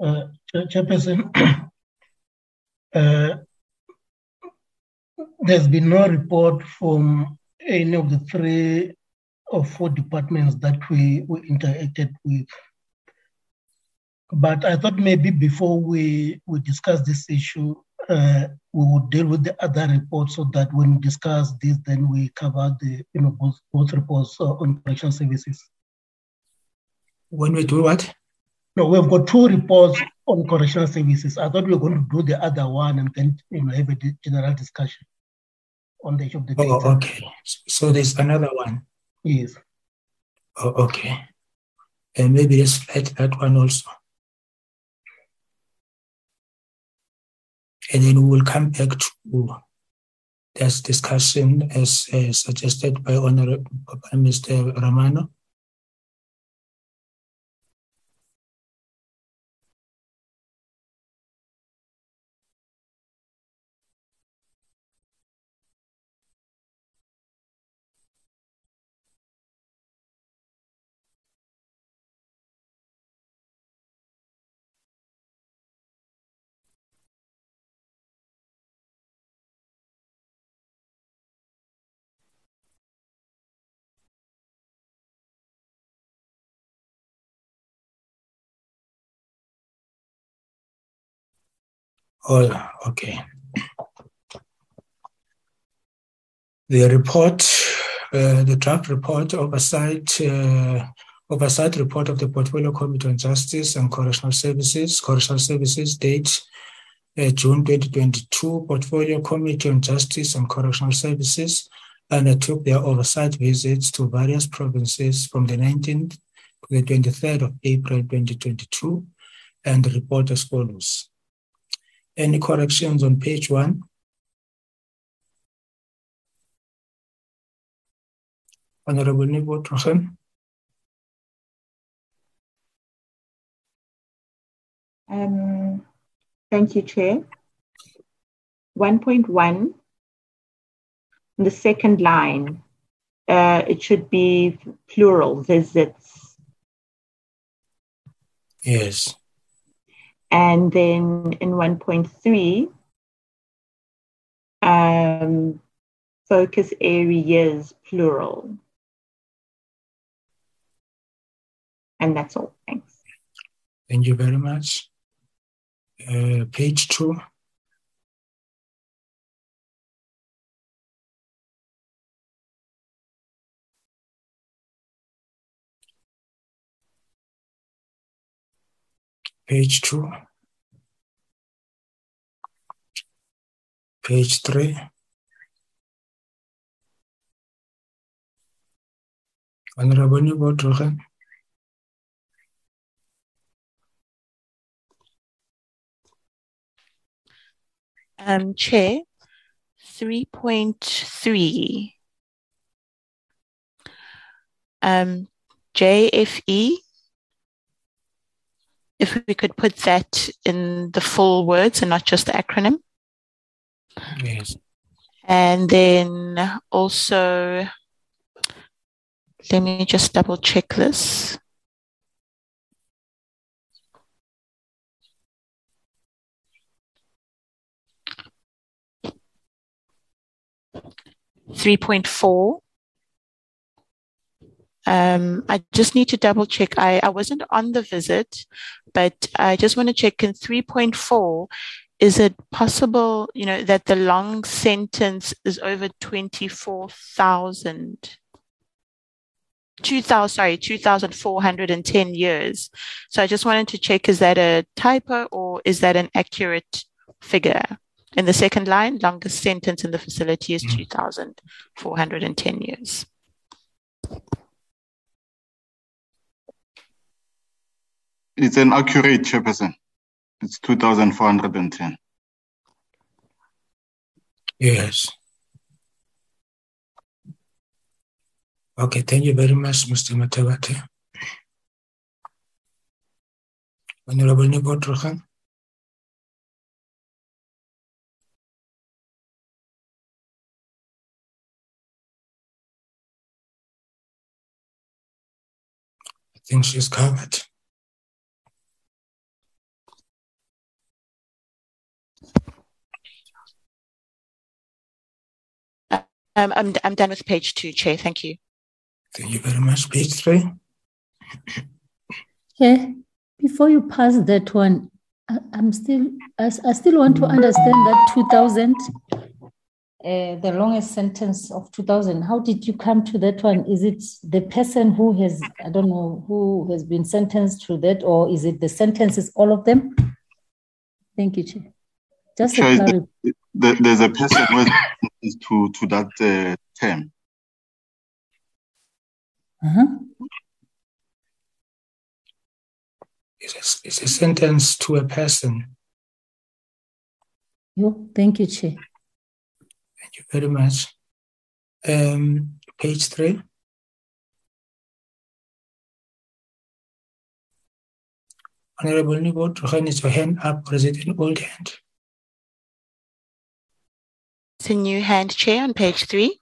Uh, Chairperson, [coughs] uh, there's been no report from any of the three or four departments that we, we interacted with. But I thought maybe before we, we discuss this issue, uh, we would deal with the other reports so that when we discuss this, then we cover the you know both, both reports uh, on correction services. When we do what? No, we've got two reports on correctional services. I thought we were going to do the other one and then you know have a general discussion on the issue of the data. Oh, okay. So there's another one. Yes. Oh, okay. And maybe let's flag that one also. And then we will come back to this discussion as uh, suggested by Honorable Mr. Romano. Oh, okay. The report, uh, the draft report oversight, uh, oversight report of the Portfolio Committee on Justice and Correctional Services, Correctional Services date uh, June 2022, Portfolio Committee on Justice and Correctional Services undertook their oversight visits to various provinces from the 19th to the 23rd of April 2022 and the report as follows. Any corrections on page one? Honorable Newhoudt-Druchen. Um, thank you, Chair. 1.1, In the second line, uh, it should be plural visits. Yes. And then in 1.3, um, focus areas plural. And that's all. Thanks. Thank you very much. Uh, page two. Page two. Page three. Honorable Newhoudt-Druchen. Um, Chair, 3.3. Um, JFE, if we could put that in the full words and not just the acronym. Yes. And then also, let me just double check this. Three point four. Um, I just need to double check. I, I wasn't on the visit, but I just want to check in 3.4 is it possible, you know, that the long sentence is over 24,000? 2000 sorry 2410 years so i just wanted to check is that a typo or is that an accurate figure in the second line longest sentence in the facility is 2410 years It's an accurate chairperson. It's 2,410. Yes. Okay, thank you very much, Mr. Matawate. Honorable Newhoudt-Druchen. I think she's covered. Um, I'm, I'm done with page two chair thank you Thank you very much. Page three. Yeah, before you pass that one, I, I'm still, I, I still want to understand that 2000, uh, the longest sentence of 2000. How did you come to that one? Is it the person who has, I don't know, who has been sentenced to that, or is it the sentences, all of them? Thank you, Chair. Just a Chair, clarity. the- the- there's a person who is to, to that uh, term. Uh-huh. It's a, it's a sentence to a person. Yo, thank you, Chair. Thank you very much. Um, page three. Honorable Newhoudt-Druchen, is your hand up or is it an old hand? A new hand chair on page three.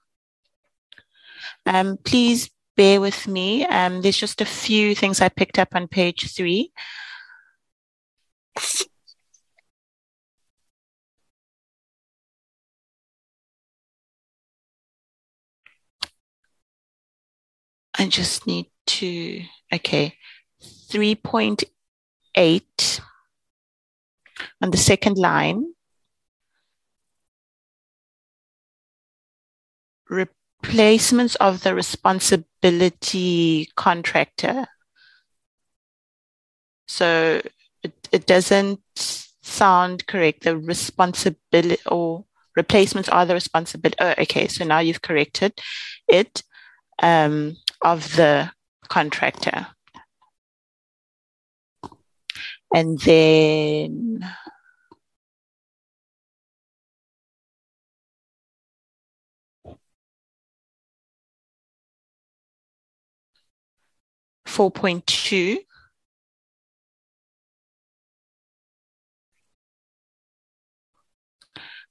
Um, please bear with me. Um, there's just a few things I picked up on page three. I just need to, okay, 3.8 on the second line. Replacements of the responsibility contractor. So it, it doesn't sound correct. The responsibility or replacements are the responsibility. Oh, okay. So now you've corrected it um, of the contractor. And then four point two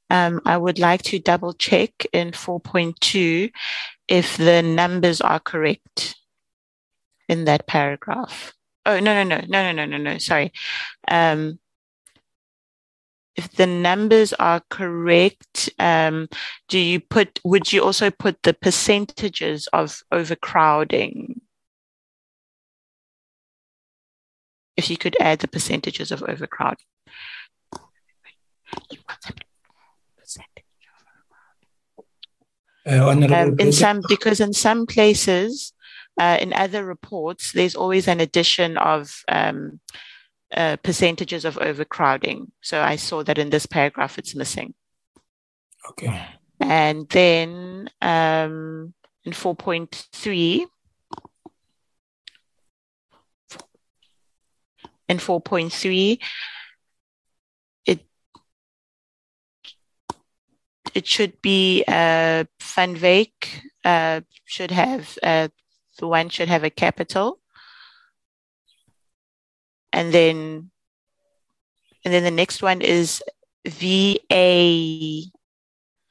um, I would like to double check in 4.2 if the numbers are correct in that paragraph. Oh, no, no, no, no, no, no, no, no, sorry. Um, if the numbers are correct, um, do you put, would you also put the percentages of overcrowding? If you could add the percentages of overcrowding. Uh, um, in some because in some places uh, in other reports there's always an addition of um, uh, percentages of overcrowding. So i saw that in this paragraph it's missing. Okay. And then um, in 4.3 in 4.3 it it should be uh, Van Wyk uh, should have uh, the one should have a capital, and then and then the next one is VA.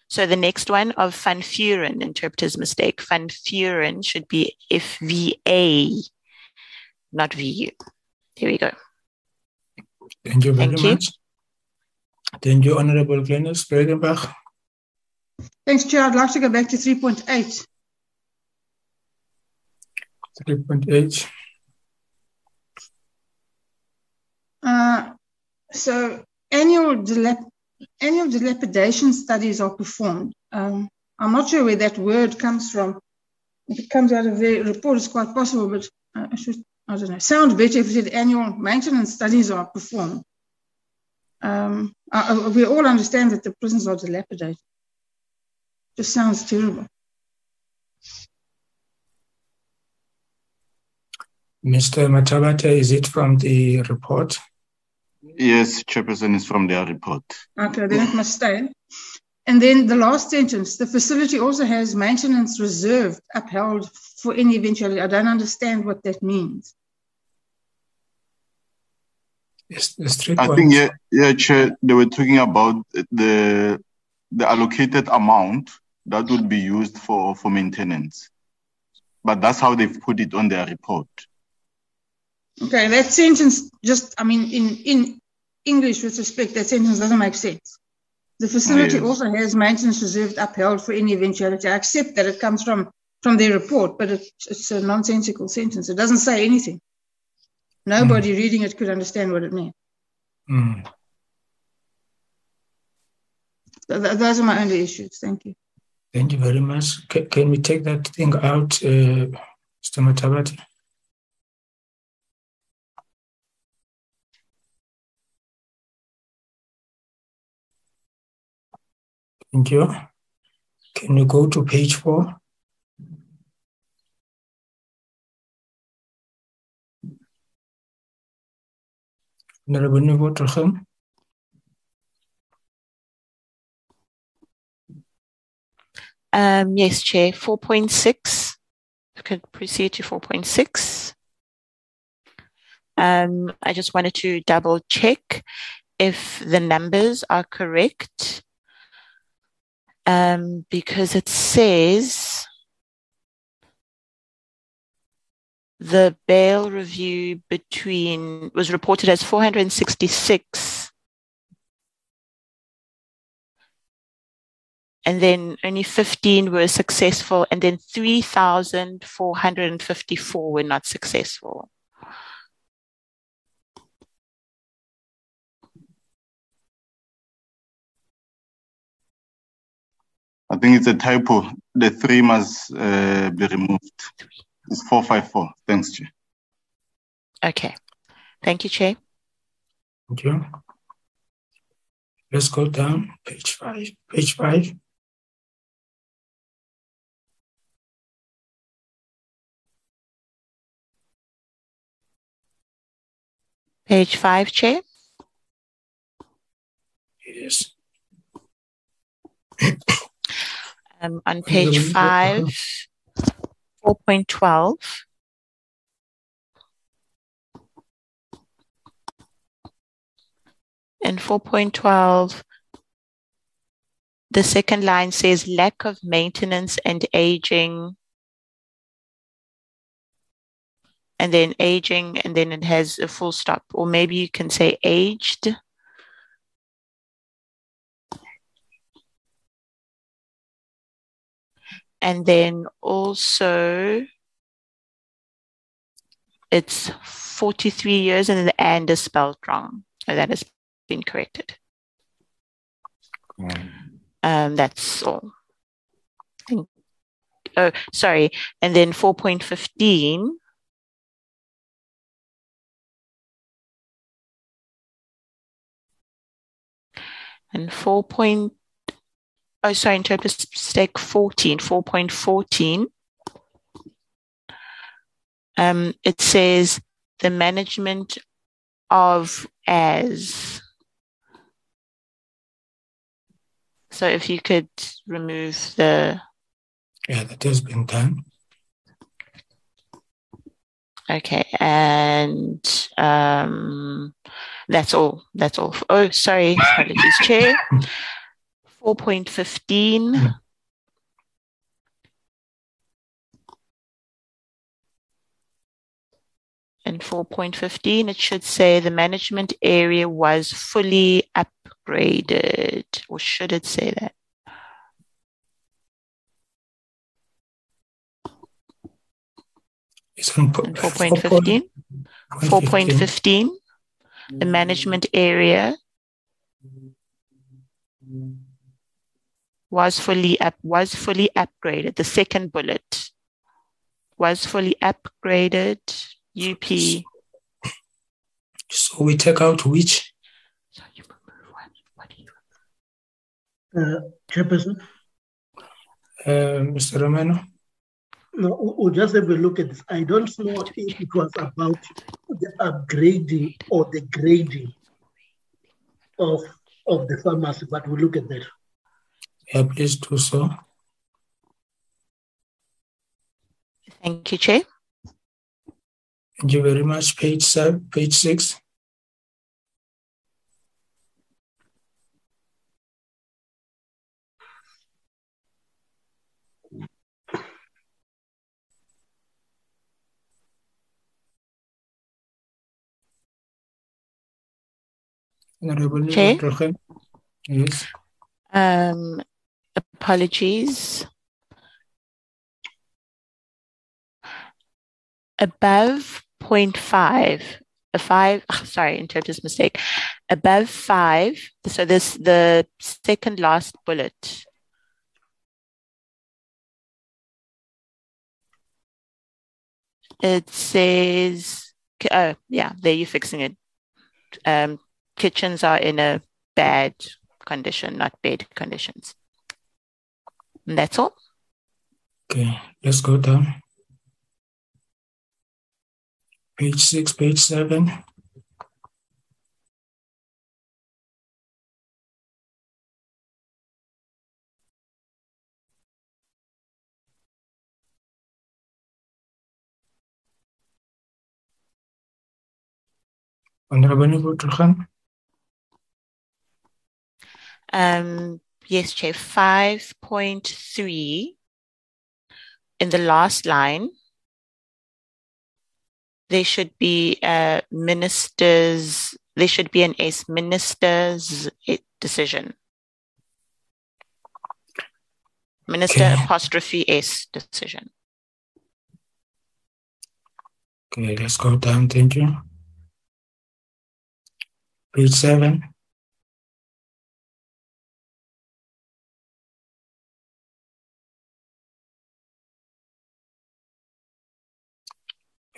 So the next one of Van Vuren, interpreter's mistake. Van Vuren should be FVA, not VU. Here we go. Thank you very Thank you. much. Thank you, Honorable Glynnis Breytenbach. Thanks, Chair. I'd like to go back to 3.8. 3.8. Uh, so annual, dilap- annual dilapidation studies are performed. Um, I'm not sure where that word comes from. If it comes out of the report, it's quite possible, but uh, I should, I don't know, sound better if it said annual maintenance studies are performed. Um, uh, we all understand that the prisons are dilapidated. Just sounds terrible. Mr. Matabata, is it from the report? Yes, Chairperson is from their report. Okay, then it must stay. And then the last sentence the facility also has maintenance reserved upheld for any eventuality. I don't understand what that means. Yes, there's three I points. think yeah, yeah, Chair, they were talking about the the allocated amount that would be used for for maintenance. But that's how they've put it on their report. Okay, that sentence just, I mean, in, in English with respect, that sentence doesn't make sense. The facility yes. also has maintenance reserved upheld for any eventuality. I accept that it comes from, from their report, but it's, it's a nonsensical sentence. It doesn't say anything. Nobody reading it could understand what it meant. Mm. Th- those are my only issues. Thank you. Thank you very much. Ca- can we take that thing out, uh, Mr. Matabati? Thank you. Can you go to page four? Druchen. Um, yes, Chair. 4.6. You could proceed to 4.6. Um, I just wanted to double check if the numbers are correct um, because it says the bail review between was reported as 466 and then only 15 were successful and then 3454 were not successful I think it's a typo. The three must uh, be removed. It's 454. Thanks, Chair. Okay. Thank you, Chair. Thank you. Let's go down, page five. Page five. Page five, Chair. Yes. Um, on page five, 4.12. And 4.12, the second line says lack of maintenance and aging. And then aging, and then it has a full stop. Or maybe you can say aged. And then also it's 43 years and the and is spelled wrong. So that has been corrected. Um, that's all. Think, oh, sorry. And then 4.15. And 4. Oh, sorry, interpret mistake 14, 4.14. Um, it says the management of as. So if you could remove the. Yeah, that has been done. Okay, and um, that's all. That's all. Oh, sorry, apologies, Chair. [laughs] Four point fifteen. Hmm. In 4.15, it should say the management area was fully upgraded, or should it say that? It's on 4.15. 4.15, the management area was fully up was fully upgraded. The second bullet was fully upgraded. UP. So we take out which? Uh, Chairperson? Uh, Mr. Romano? No, we'll just have a look at this. I don't know if it was about the upgrading or the grading of of the pharmacy, but we'll look at that. Yeah, please do so. Thank you, Chair. Thank you very much. Page seven, page six. Honorable Chair? Yes. Um, apologies. Above 0.5, a five, ah, [laughs] sorry, interpreter's mistake. Above five, so this the second last bullet. It says, oh, yeah, there you're fixing it. Um, kitchens are in a bad condition, not bad conditions. And that's all. Okay, let's go down. Page six, page seven. Honorable Rogen. Um, yes, Chair, 5.3 in the last line, there should be a minister's, there should be an S minister's decision. Minister Okay. apostrophe S decision. Okay, let's go down. Thank you. Page seven.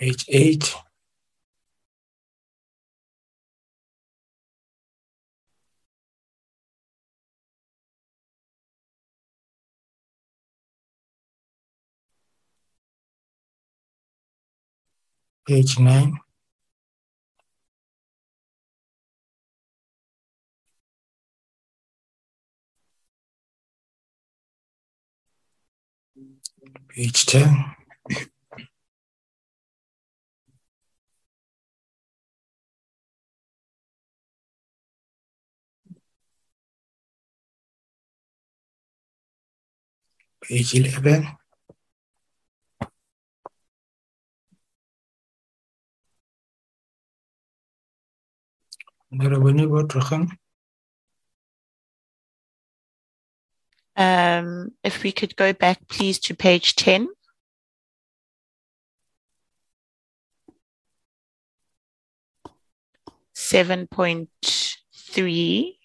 Page eight. Page nine, page ten. Page 11. Honorable Newhoudt Um, if we could go back, please, to page 10. Seven point three.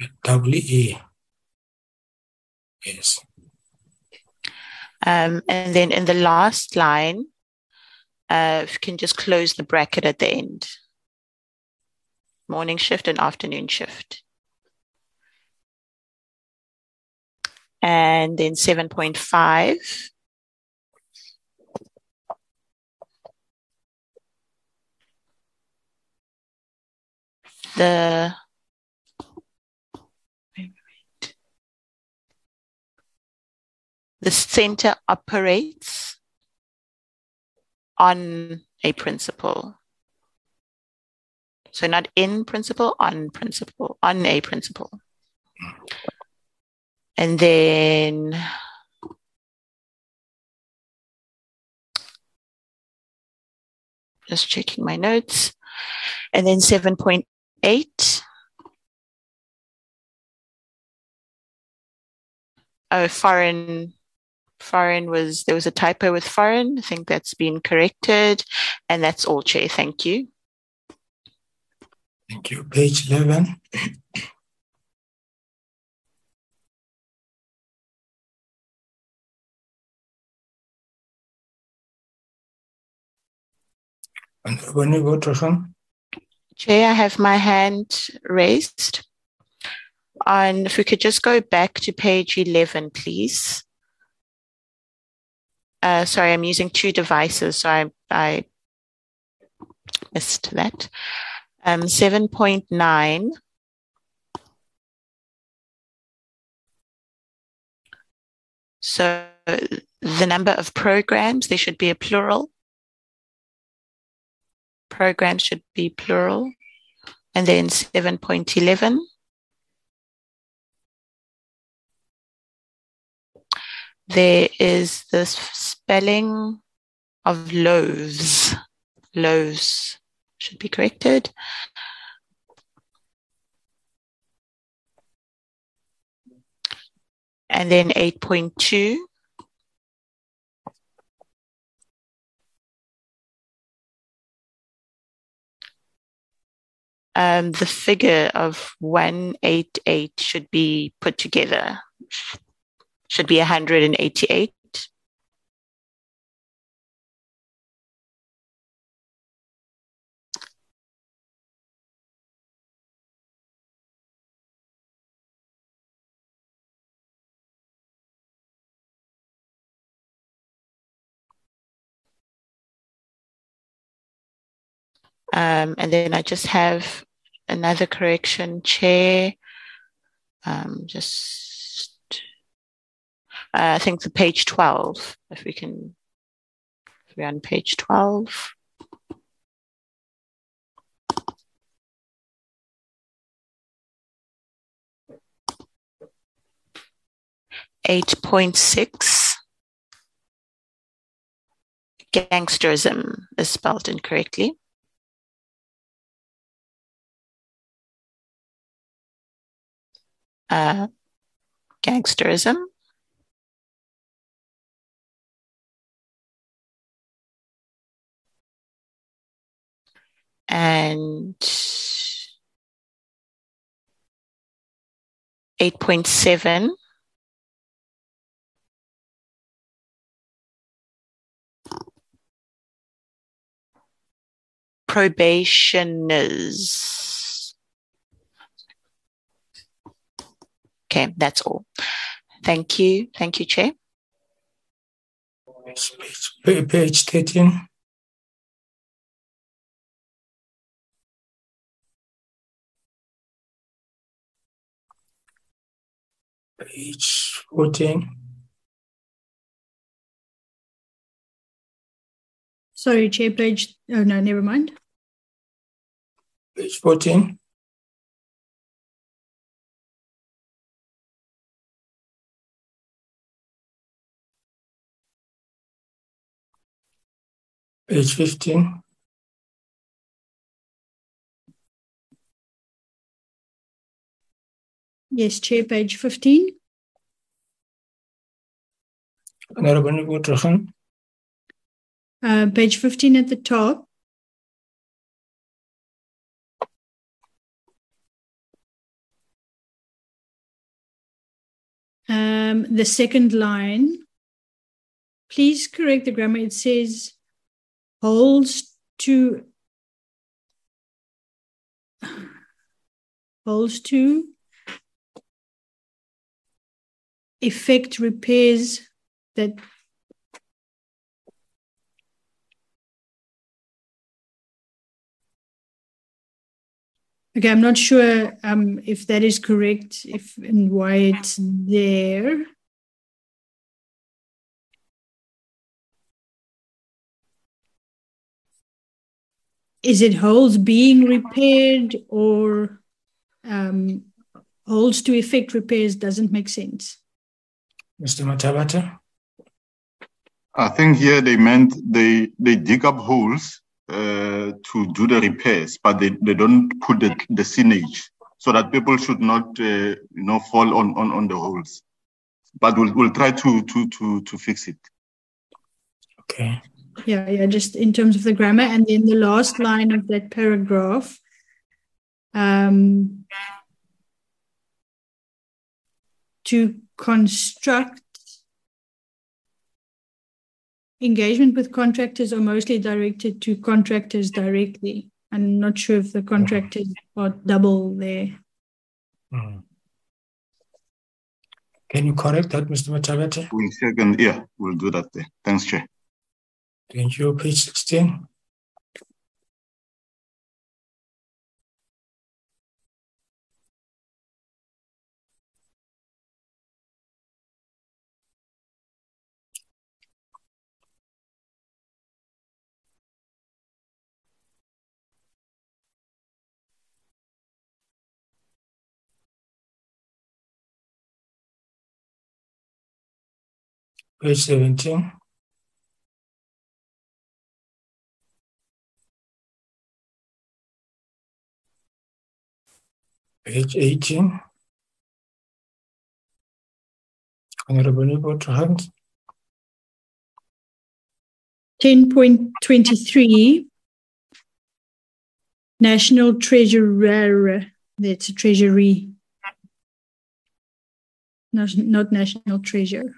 E. Yes. Um, and then in the last line, uh, if you can just close the bracket at the end. Morning shift and afternoon shift. And then 7.5. The the center operates on a principle. So not in principle, on principle, on a principle. And then just checking my notes. And then 7.8. Oh, foreign foreign was there was a typo with foreign. I think that's been corrected. And that's all, Chair. Thank you. Thank you. Page 11. And when you go to him, Chair, I have my hand raised. And if we could just go back to page 11, please. Uh, sorry, I'm using two devices, so I, I missed that. Um, 7.9. So the number of programs, there should be a plural. Programs should be plural. And then 7.11. there is this spelling of loaves. Loaves should be corrected. And then 8.2. Um, the figure of 188 should be put together should be 188. Um, and then I just have another correction, chair. Um, just uh, I think the page 12, if we can, if we're on page 12. Eight point six. Gangsterism is spelled incorrectly. Uh, gangsterism. And 8.7. Probationers. Okay, that's all. Thank you. Thank you, Chair. Page, page 13. Page 14. Sorry, Chair, page. Oh, no, never mind. Page 14. Page 15. Yes, Chair, page 15. Honorable Newhoudt-Druchen. Uh, page 15 at the top. Um, the second line. Please correct the grammar. It says holds to [sighs] holds to effect repairs that Okay, I'm not sure um, if that is correct, if and why it's there. Is it holes being repaired or um, holes to effect repairs doesn't make sense? Mr. Mathabata. I think here they meant they they dig up holes uh, to do the repairs, but they, they don't put the, the signage so that people should not uh, you know fall on, on, on the holes. But we'll, we'll try to, to, to, to fix it. Okay. Yeah, yeah, just in terms of the grammar. And then the last line of that paragraph. Um, to construct engagement with contractors are mostly directed to contractors directly. I'm not sure if the contractors are double there. Mm. Can you correct that, Mr. Mathabata? We'll second, yeah, we'll do that there. Thanks, Chair. Thank you. Page 16. Page 17. Page 18. Honorable Newhoudt, hand. 10.23 National Treasurer. That's a treasury, not, not national treasure.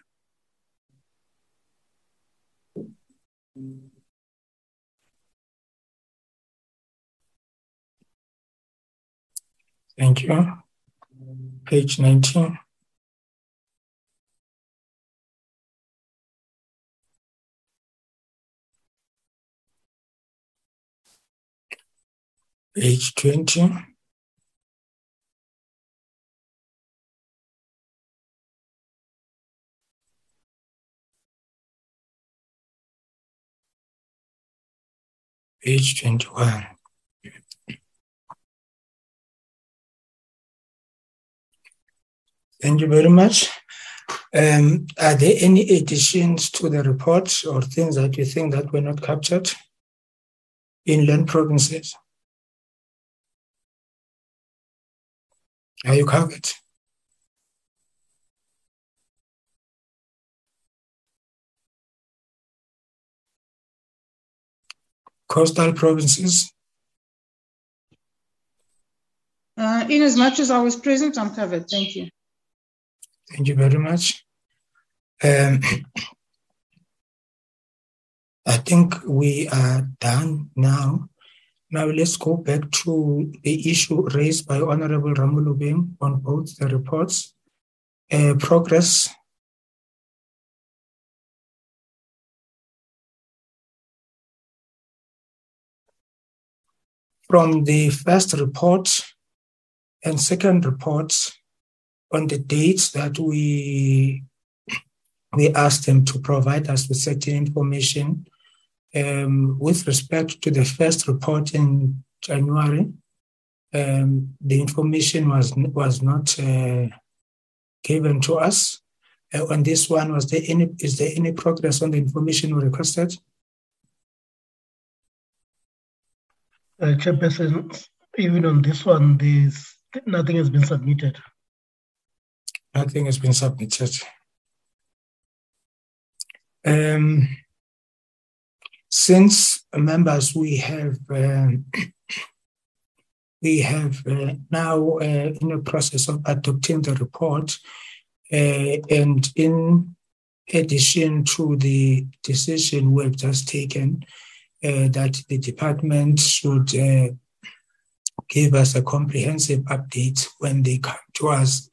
Thank you. Page 19. Page 20. Page 21. Thank you very much. Um, are there any additions to the report or things that you think that were not captured in land provinces? Are you covered? Coastal provinces? Uh, in as much as I was present, I'm covered. Thank you. Thank you very much. Um, I think we are done now. Now let's go back to the issue raised by Honorable Ramolobeng on both the reports. Uh, progress. From the first report and second report on the dates that we we asked them to provide us with certain information um, with respect to the first report in January, um, the information was was not uh, given to us. Uh, on this one, was there any is there any progress on the information we requested? Uh, Chairperson, even on this one, there's nothing has been submitted. Nothing has been submitted. Um, since members we have um, [clears throat] we have uh, now uh, in the process of adopting the report uh, and in addition to the decision we've just taken that the department should uh, give us a comprehensive update when they come to us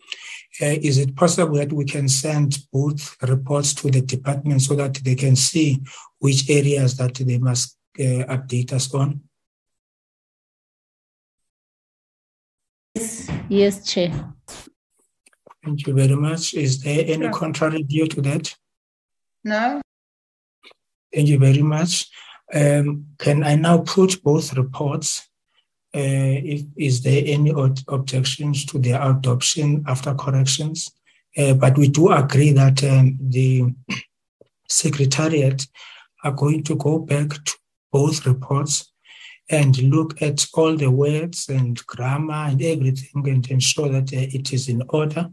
uh, is it possible that we can send both reports to the department so that they can see which areas that they must uh, update us on? Yes, yes, Chair. Thank you very much. Is there any contrary view to that? No. Thank you very much. Um, can I now put both reports uh, if, is there any objections to their adoption after corrections? Uh, but we do agree that um, the Secretariat are going to go back to both reports and look at all the words and grammar and everything and ensure that uh, it is in order.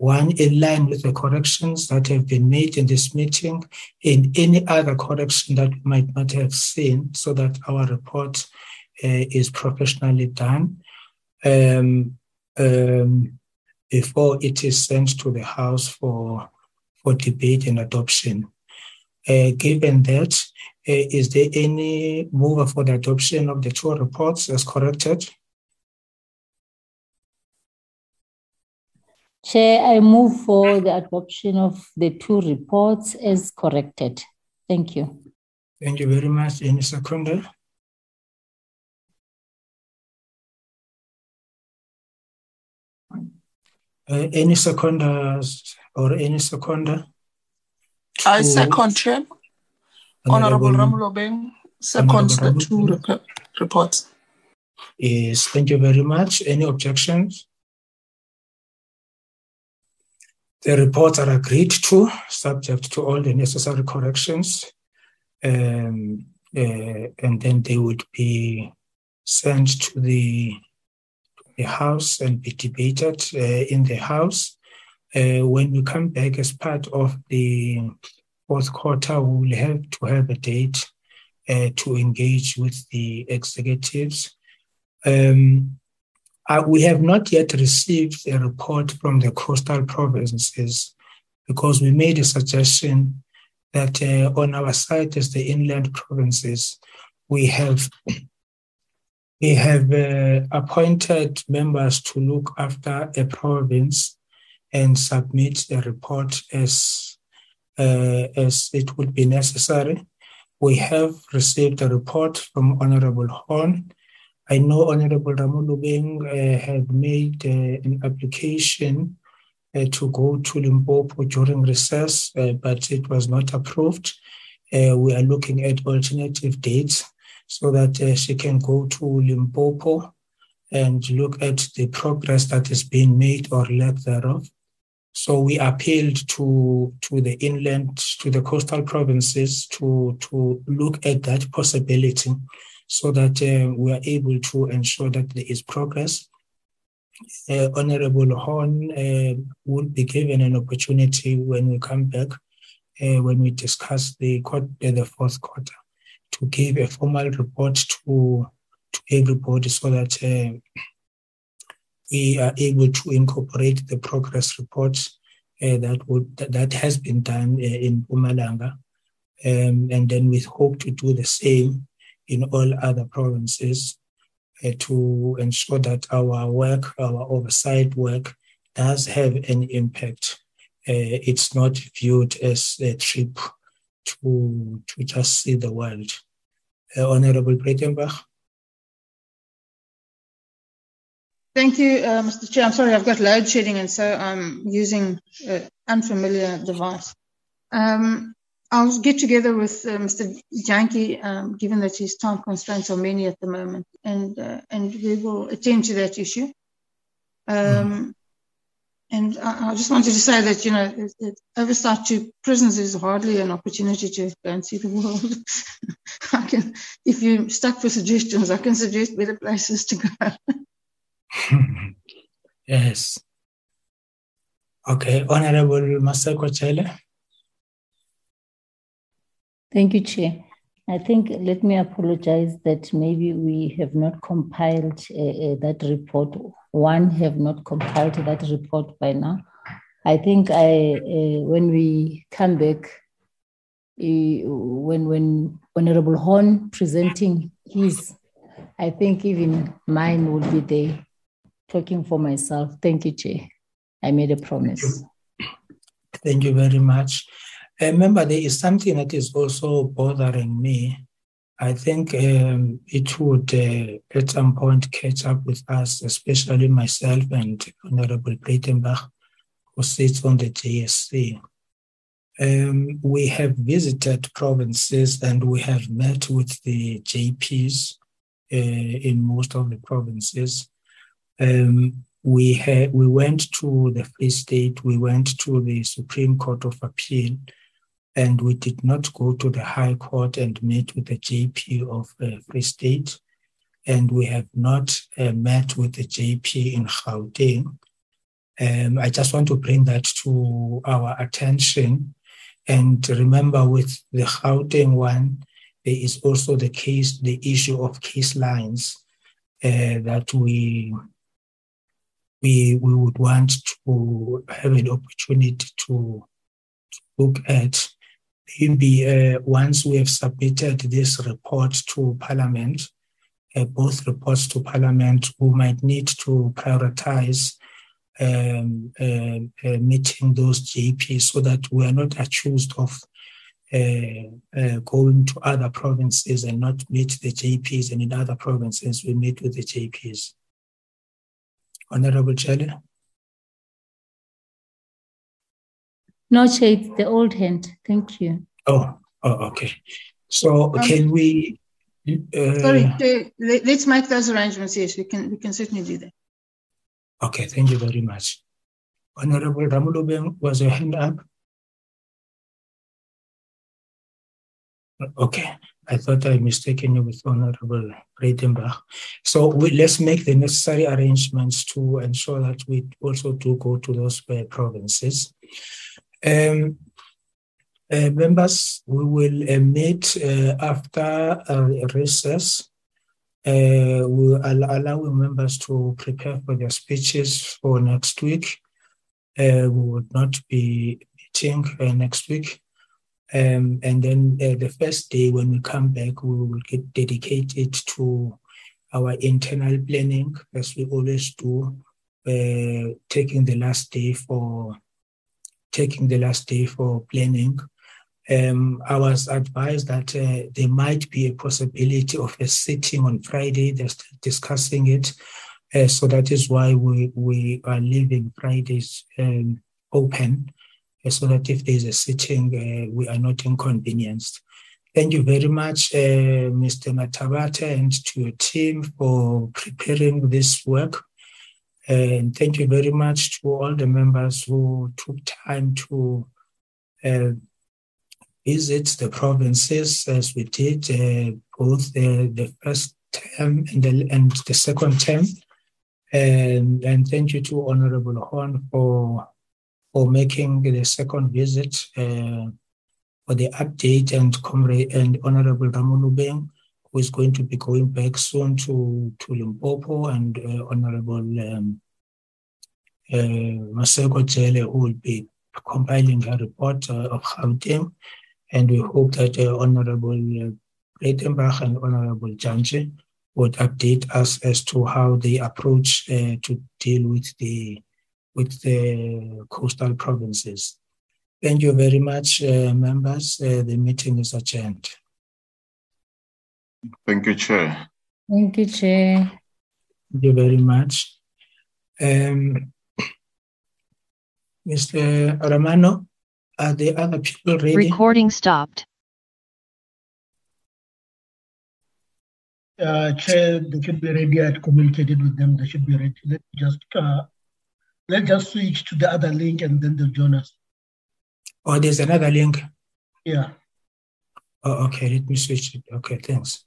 One, in line with the corrections that have been made in this meeting, and any other correction that we might not have seen, so that our report uh, is professionally done um, um, before it is sent to the House for, for debate and adoption. Uh, given that, uh, is there any mover for the adoption of the two reports as corrected? Chair, I move for the adoption of the two reports as corrected. Thank you. Thank you very much. Any seconder? Uh, any seconders or any seconder? I second, Chair. Honorable Ramolobeng seconds the two rep reports. Yes, thank you very much. Any objections? The reports are agreed to, subject to all the necessary corrections, um, uh, and then they would be sent to the the House and be debated uh, in the House. Uh, when we come back as part of the fourth quarter, we will have to have a date uh, to engage with the executives. Um, uh, we have not yet received a report from the coastal provinces because we made a suggestion that uh, on our side as the inland provinces, we have we have uh, appointed members to look after a province and submit a report as uh, as it would be necessary. We have received a report from Honorable Horn. I know Honorable Ramolobeng uh, had made uh, an application uh, to go to Limpopo during recess, uh, but it was not approved. Uh, we are looking at alternative dates so that uh, she can go to Limpopo and look at the progress that is being made or lack thereof. So we appealed to to the inland, to the coastal provinces to to look at that possibility, so that uh, we are able to ensure that there is progress. Uh, Honorable Horn uh, will be given an opportunity when we come back, uh, when we discuss the uh, the fourth quarter to give a formal report to to everybody so that uh, we are able to incorporate the progress reports uh, that would that, has been done in Mpumalanga, um, and then we hope to do the same in all other provinces uh, to ensure that our work, our oversight work, does have an impact. Uh, it's not viewed as a trip to to just see the world. Uh, Honorable Breytenbach. Thank you, uh, Mr. Chair. I'm sorry, I've got load shedding, and so I'm using an unfamiliar device. Um, I'll get together with uh, Mr. Dyantyi, um, given that his time constraints are many at the moment, and uh, and we will attend to that issue. Um, mm. And I, I, just wanted to say that you know, it, it, oversight to prisons is hardly an opportunity to go and see the world. [laughs] I can, if you're stuck for suggestions, I can suggest better places to go. [laughs] yes. Okay, Honorable Maseko-Jele. Thank you, Chair. I think let me apologize that maybe we have not compiled uh, uh, that report. One have not compiled that report by now. I think I uh, when we come back, when when Honorable Horn presenting his, I think even mine will be there talking for myself. Thank you, Chair. I made a promise. Thank you, Thank you very much. Remember, there is something that is also bothering me. I think um, it would uh, at some point catch up with us, especially myself and Honorable Breytenbach, who sits on the JSC. Um, we have visited provinces and we have met with the JPs uh, in most of the provinces. Um, we had we went to the Free State, we went to the Supreme Court of Appeal, and we did not go to the High Court and meet with the JP of uh, Free State, and we have not uh, met with the JP in Gauteng. Um, I just want to bring that to our attention. And remember, with the Gauteng one, there is also the case, the issue of CaseLines uh, that we we we would want to have an opportunity to, to look at. Maybe uh, once we have submitted this report to Parliament, uh, both reports to Parliament, we might need to prioritize um, uh, uh meeting those JPs so that we are not accused of uh, uh, going to other provinces and not meet the JPs, and in other provinces we meet with the JPs. Honorable Chair. No, Chair, it's the old hand. Thank you. Oh, oh okay. So um, can we? Uh, sorry, let's make those arrangements. Yes, we can. We can certainly do that. Okay, thank you very much. Honorable Ramolobeng, was your hand up? Okay. I thought I mistaken you with Honorable Breytenbach. So we, let's make the necessary arrangements to ensure that we also do go to those provinces. Um, uh, members, we will uh, meet uh, after a recess. Uh, we will allow members to prepare for their speeches for next week. Uh, we would not be meeting next week. Um, and then uh, the first day when we come back, we will get dedicated to our internal planning, as we always do, uh, taking the last day for taking the last day for planning. Um, I was advised that uh, there might be a possibility of a sitting on Friday. They're still discussing it. Uh, so that is why we, we are leaving Fridays um, open so that if there's a sitting, uh, we are not inconvenienced. Thank you very much, uh, Mr. Matabata, and to your team for preparing this work. And thank you very much to all the members who took time to uh, visit the provinces as we did, uh, both the, the first term and the, and the second term. And, and thank you to Honorable Horn for for making the second visit uh, for the update and comrade and Honorable Ramolobeng, who is going to be going back soon to, to Limpopo, and uh, Honorable um, uh, Maseko who will be compiling a report uh, of Gauteng, and we hope that uh, Honorable uh, Breytenbach and Honorable Dyantyi would update us as to how they approach uh, to deal with the with the coastal provinces. Thank you very much, uh, members. Uh, the meeting is adjourned. Thank you, Chair. Thank you, Chair. Thank you very much. Um, Mr. Romano, are the other people ready? Recording stopped. Uh, Chair, they should be ready. I communicated with them. They should be ready. Let's just uh, let's just switch to the other link and then they'll join us. Oh, there's another link. Yeah. Oh, okay. Let me switch it. Okay, thanks.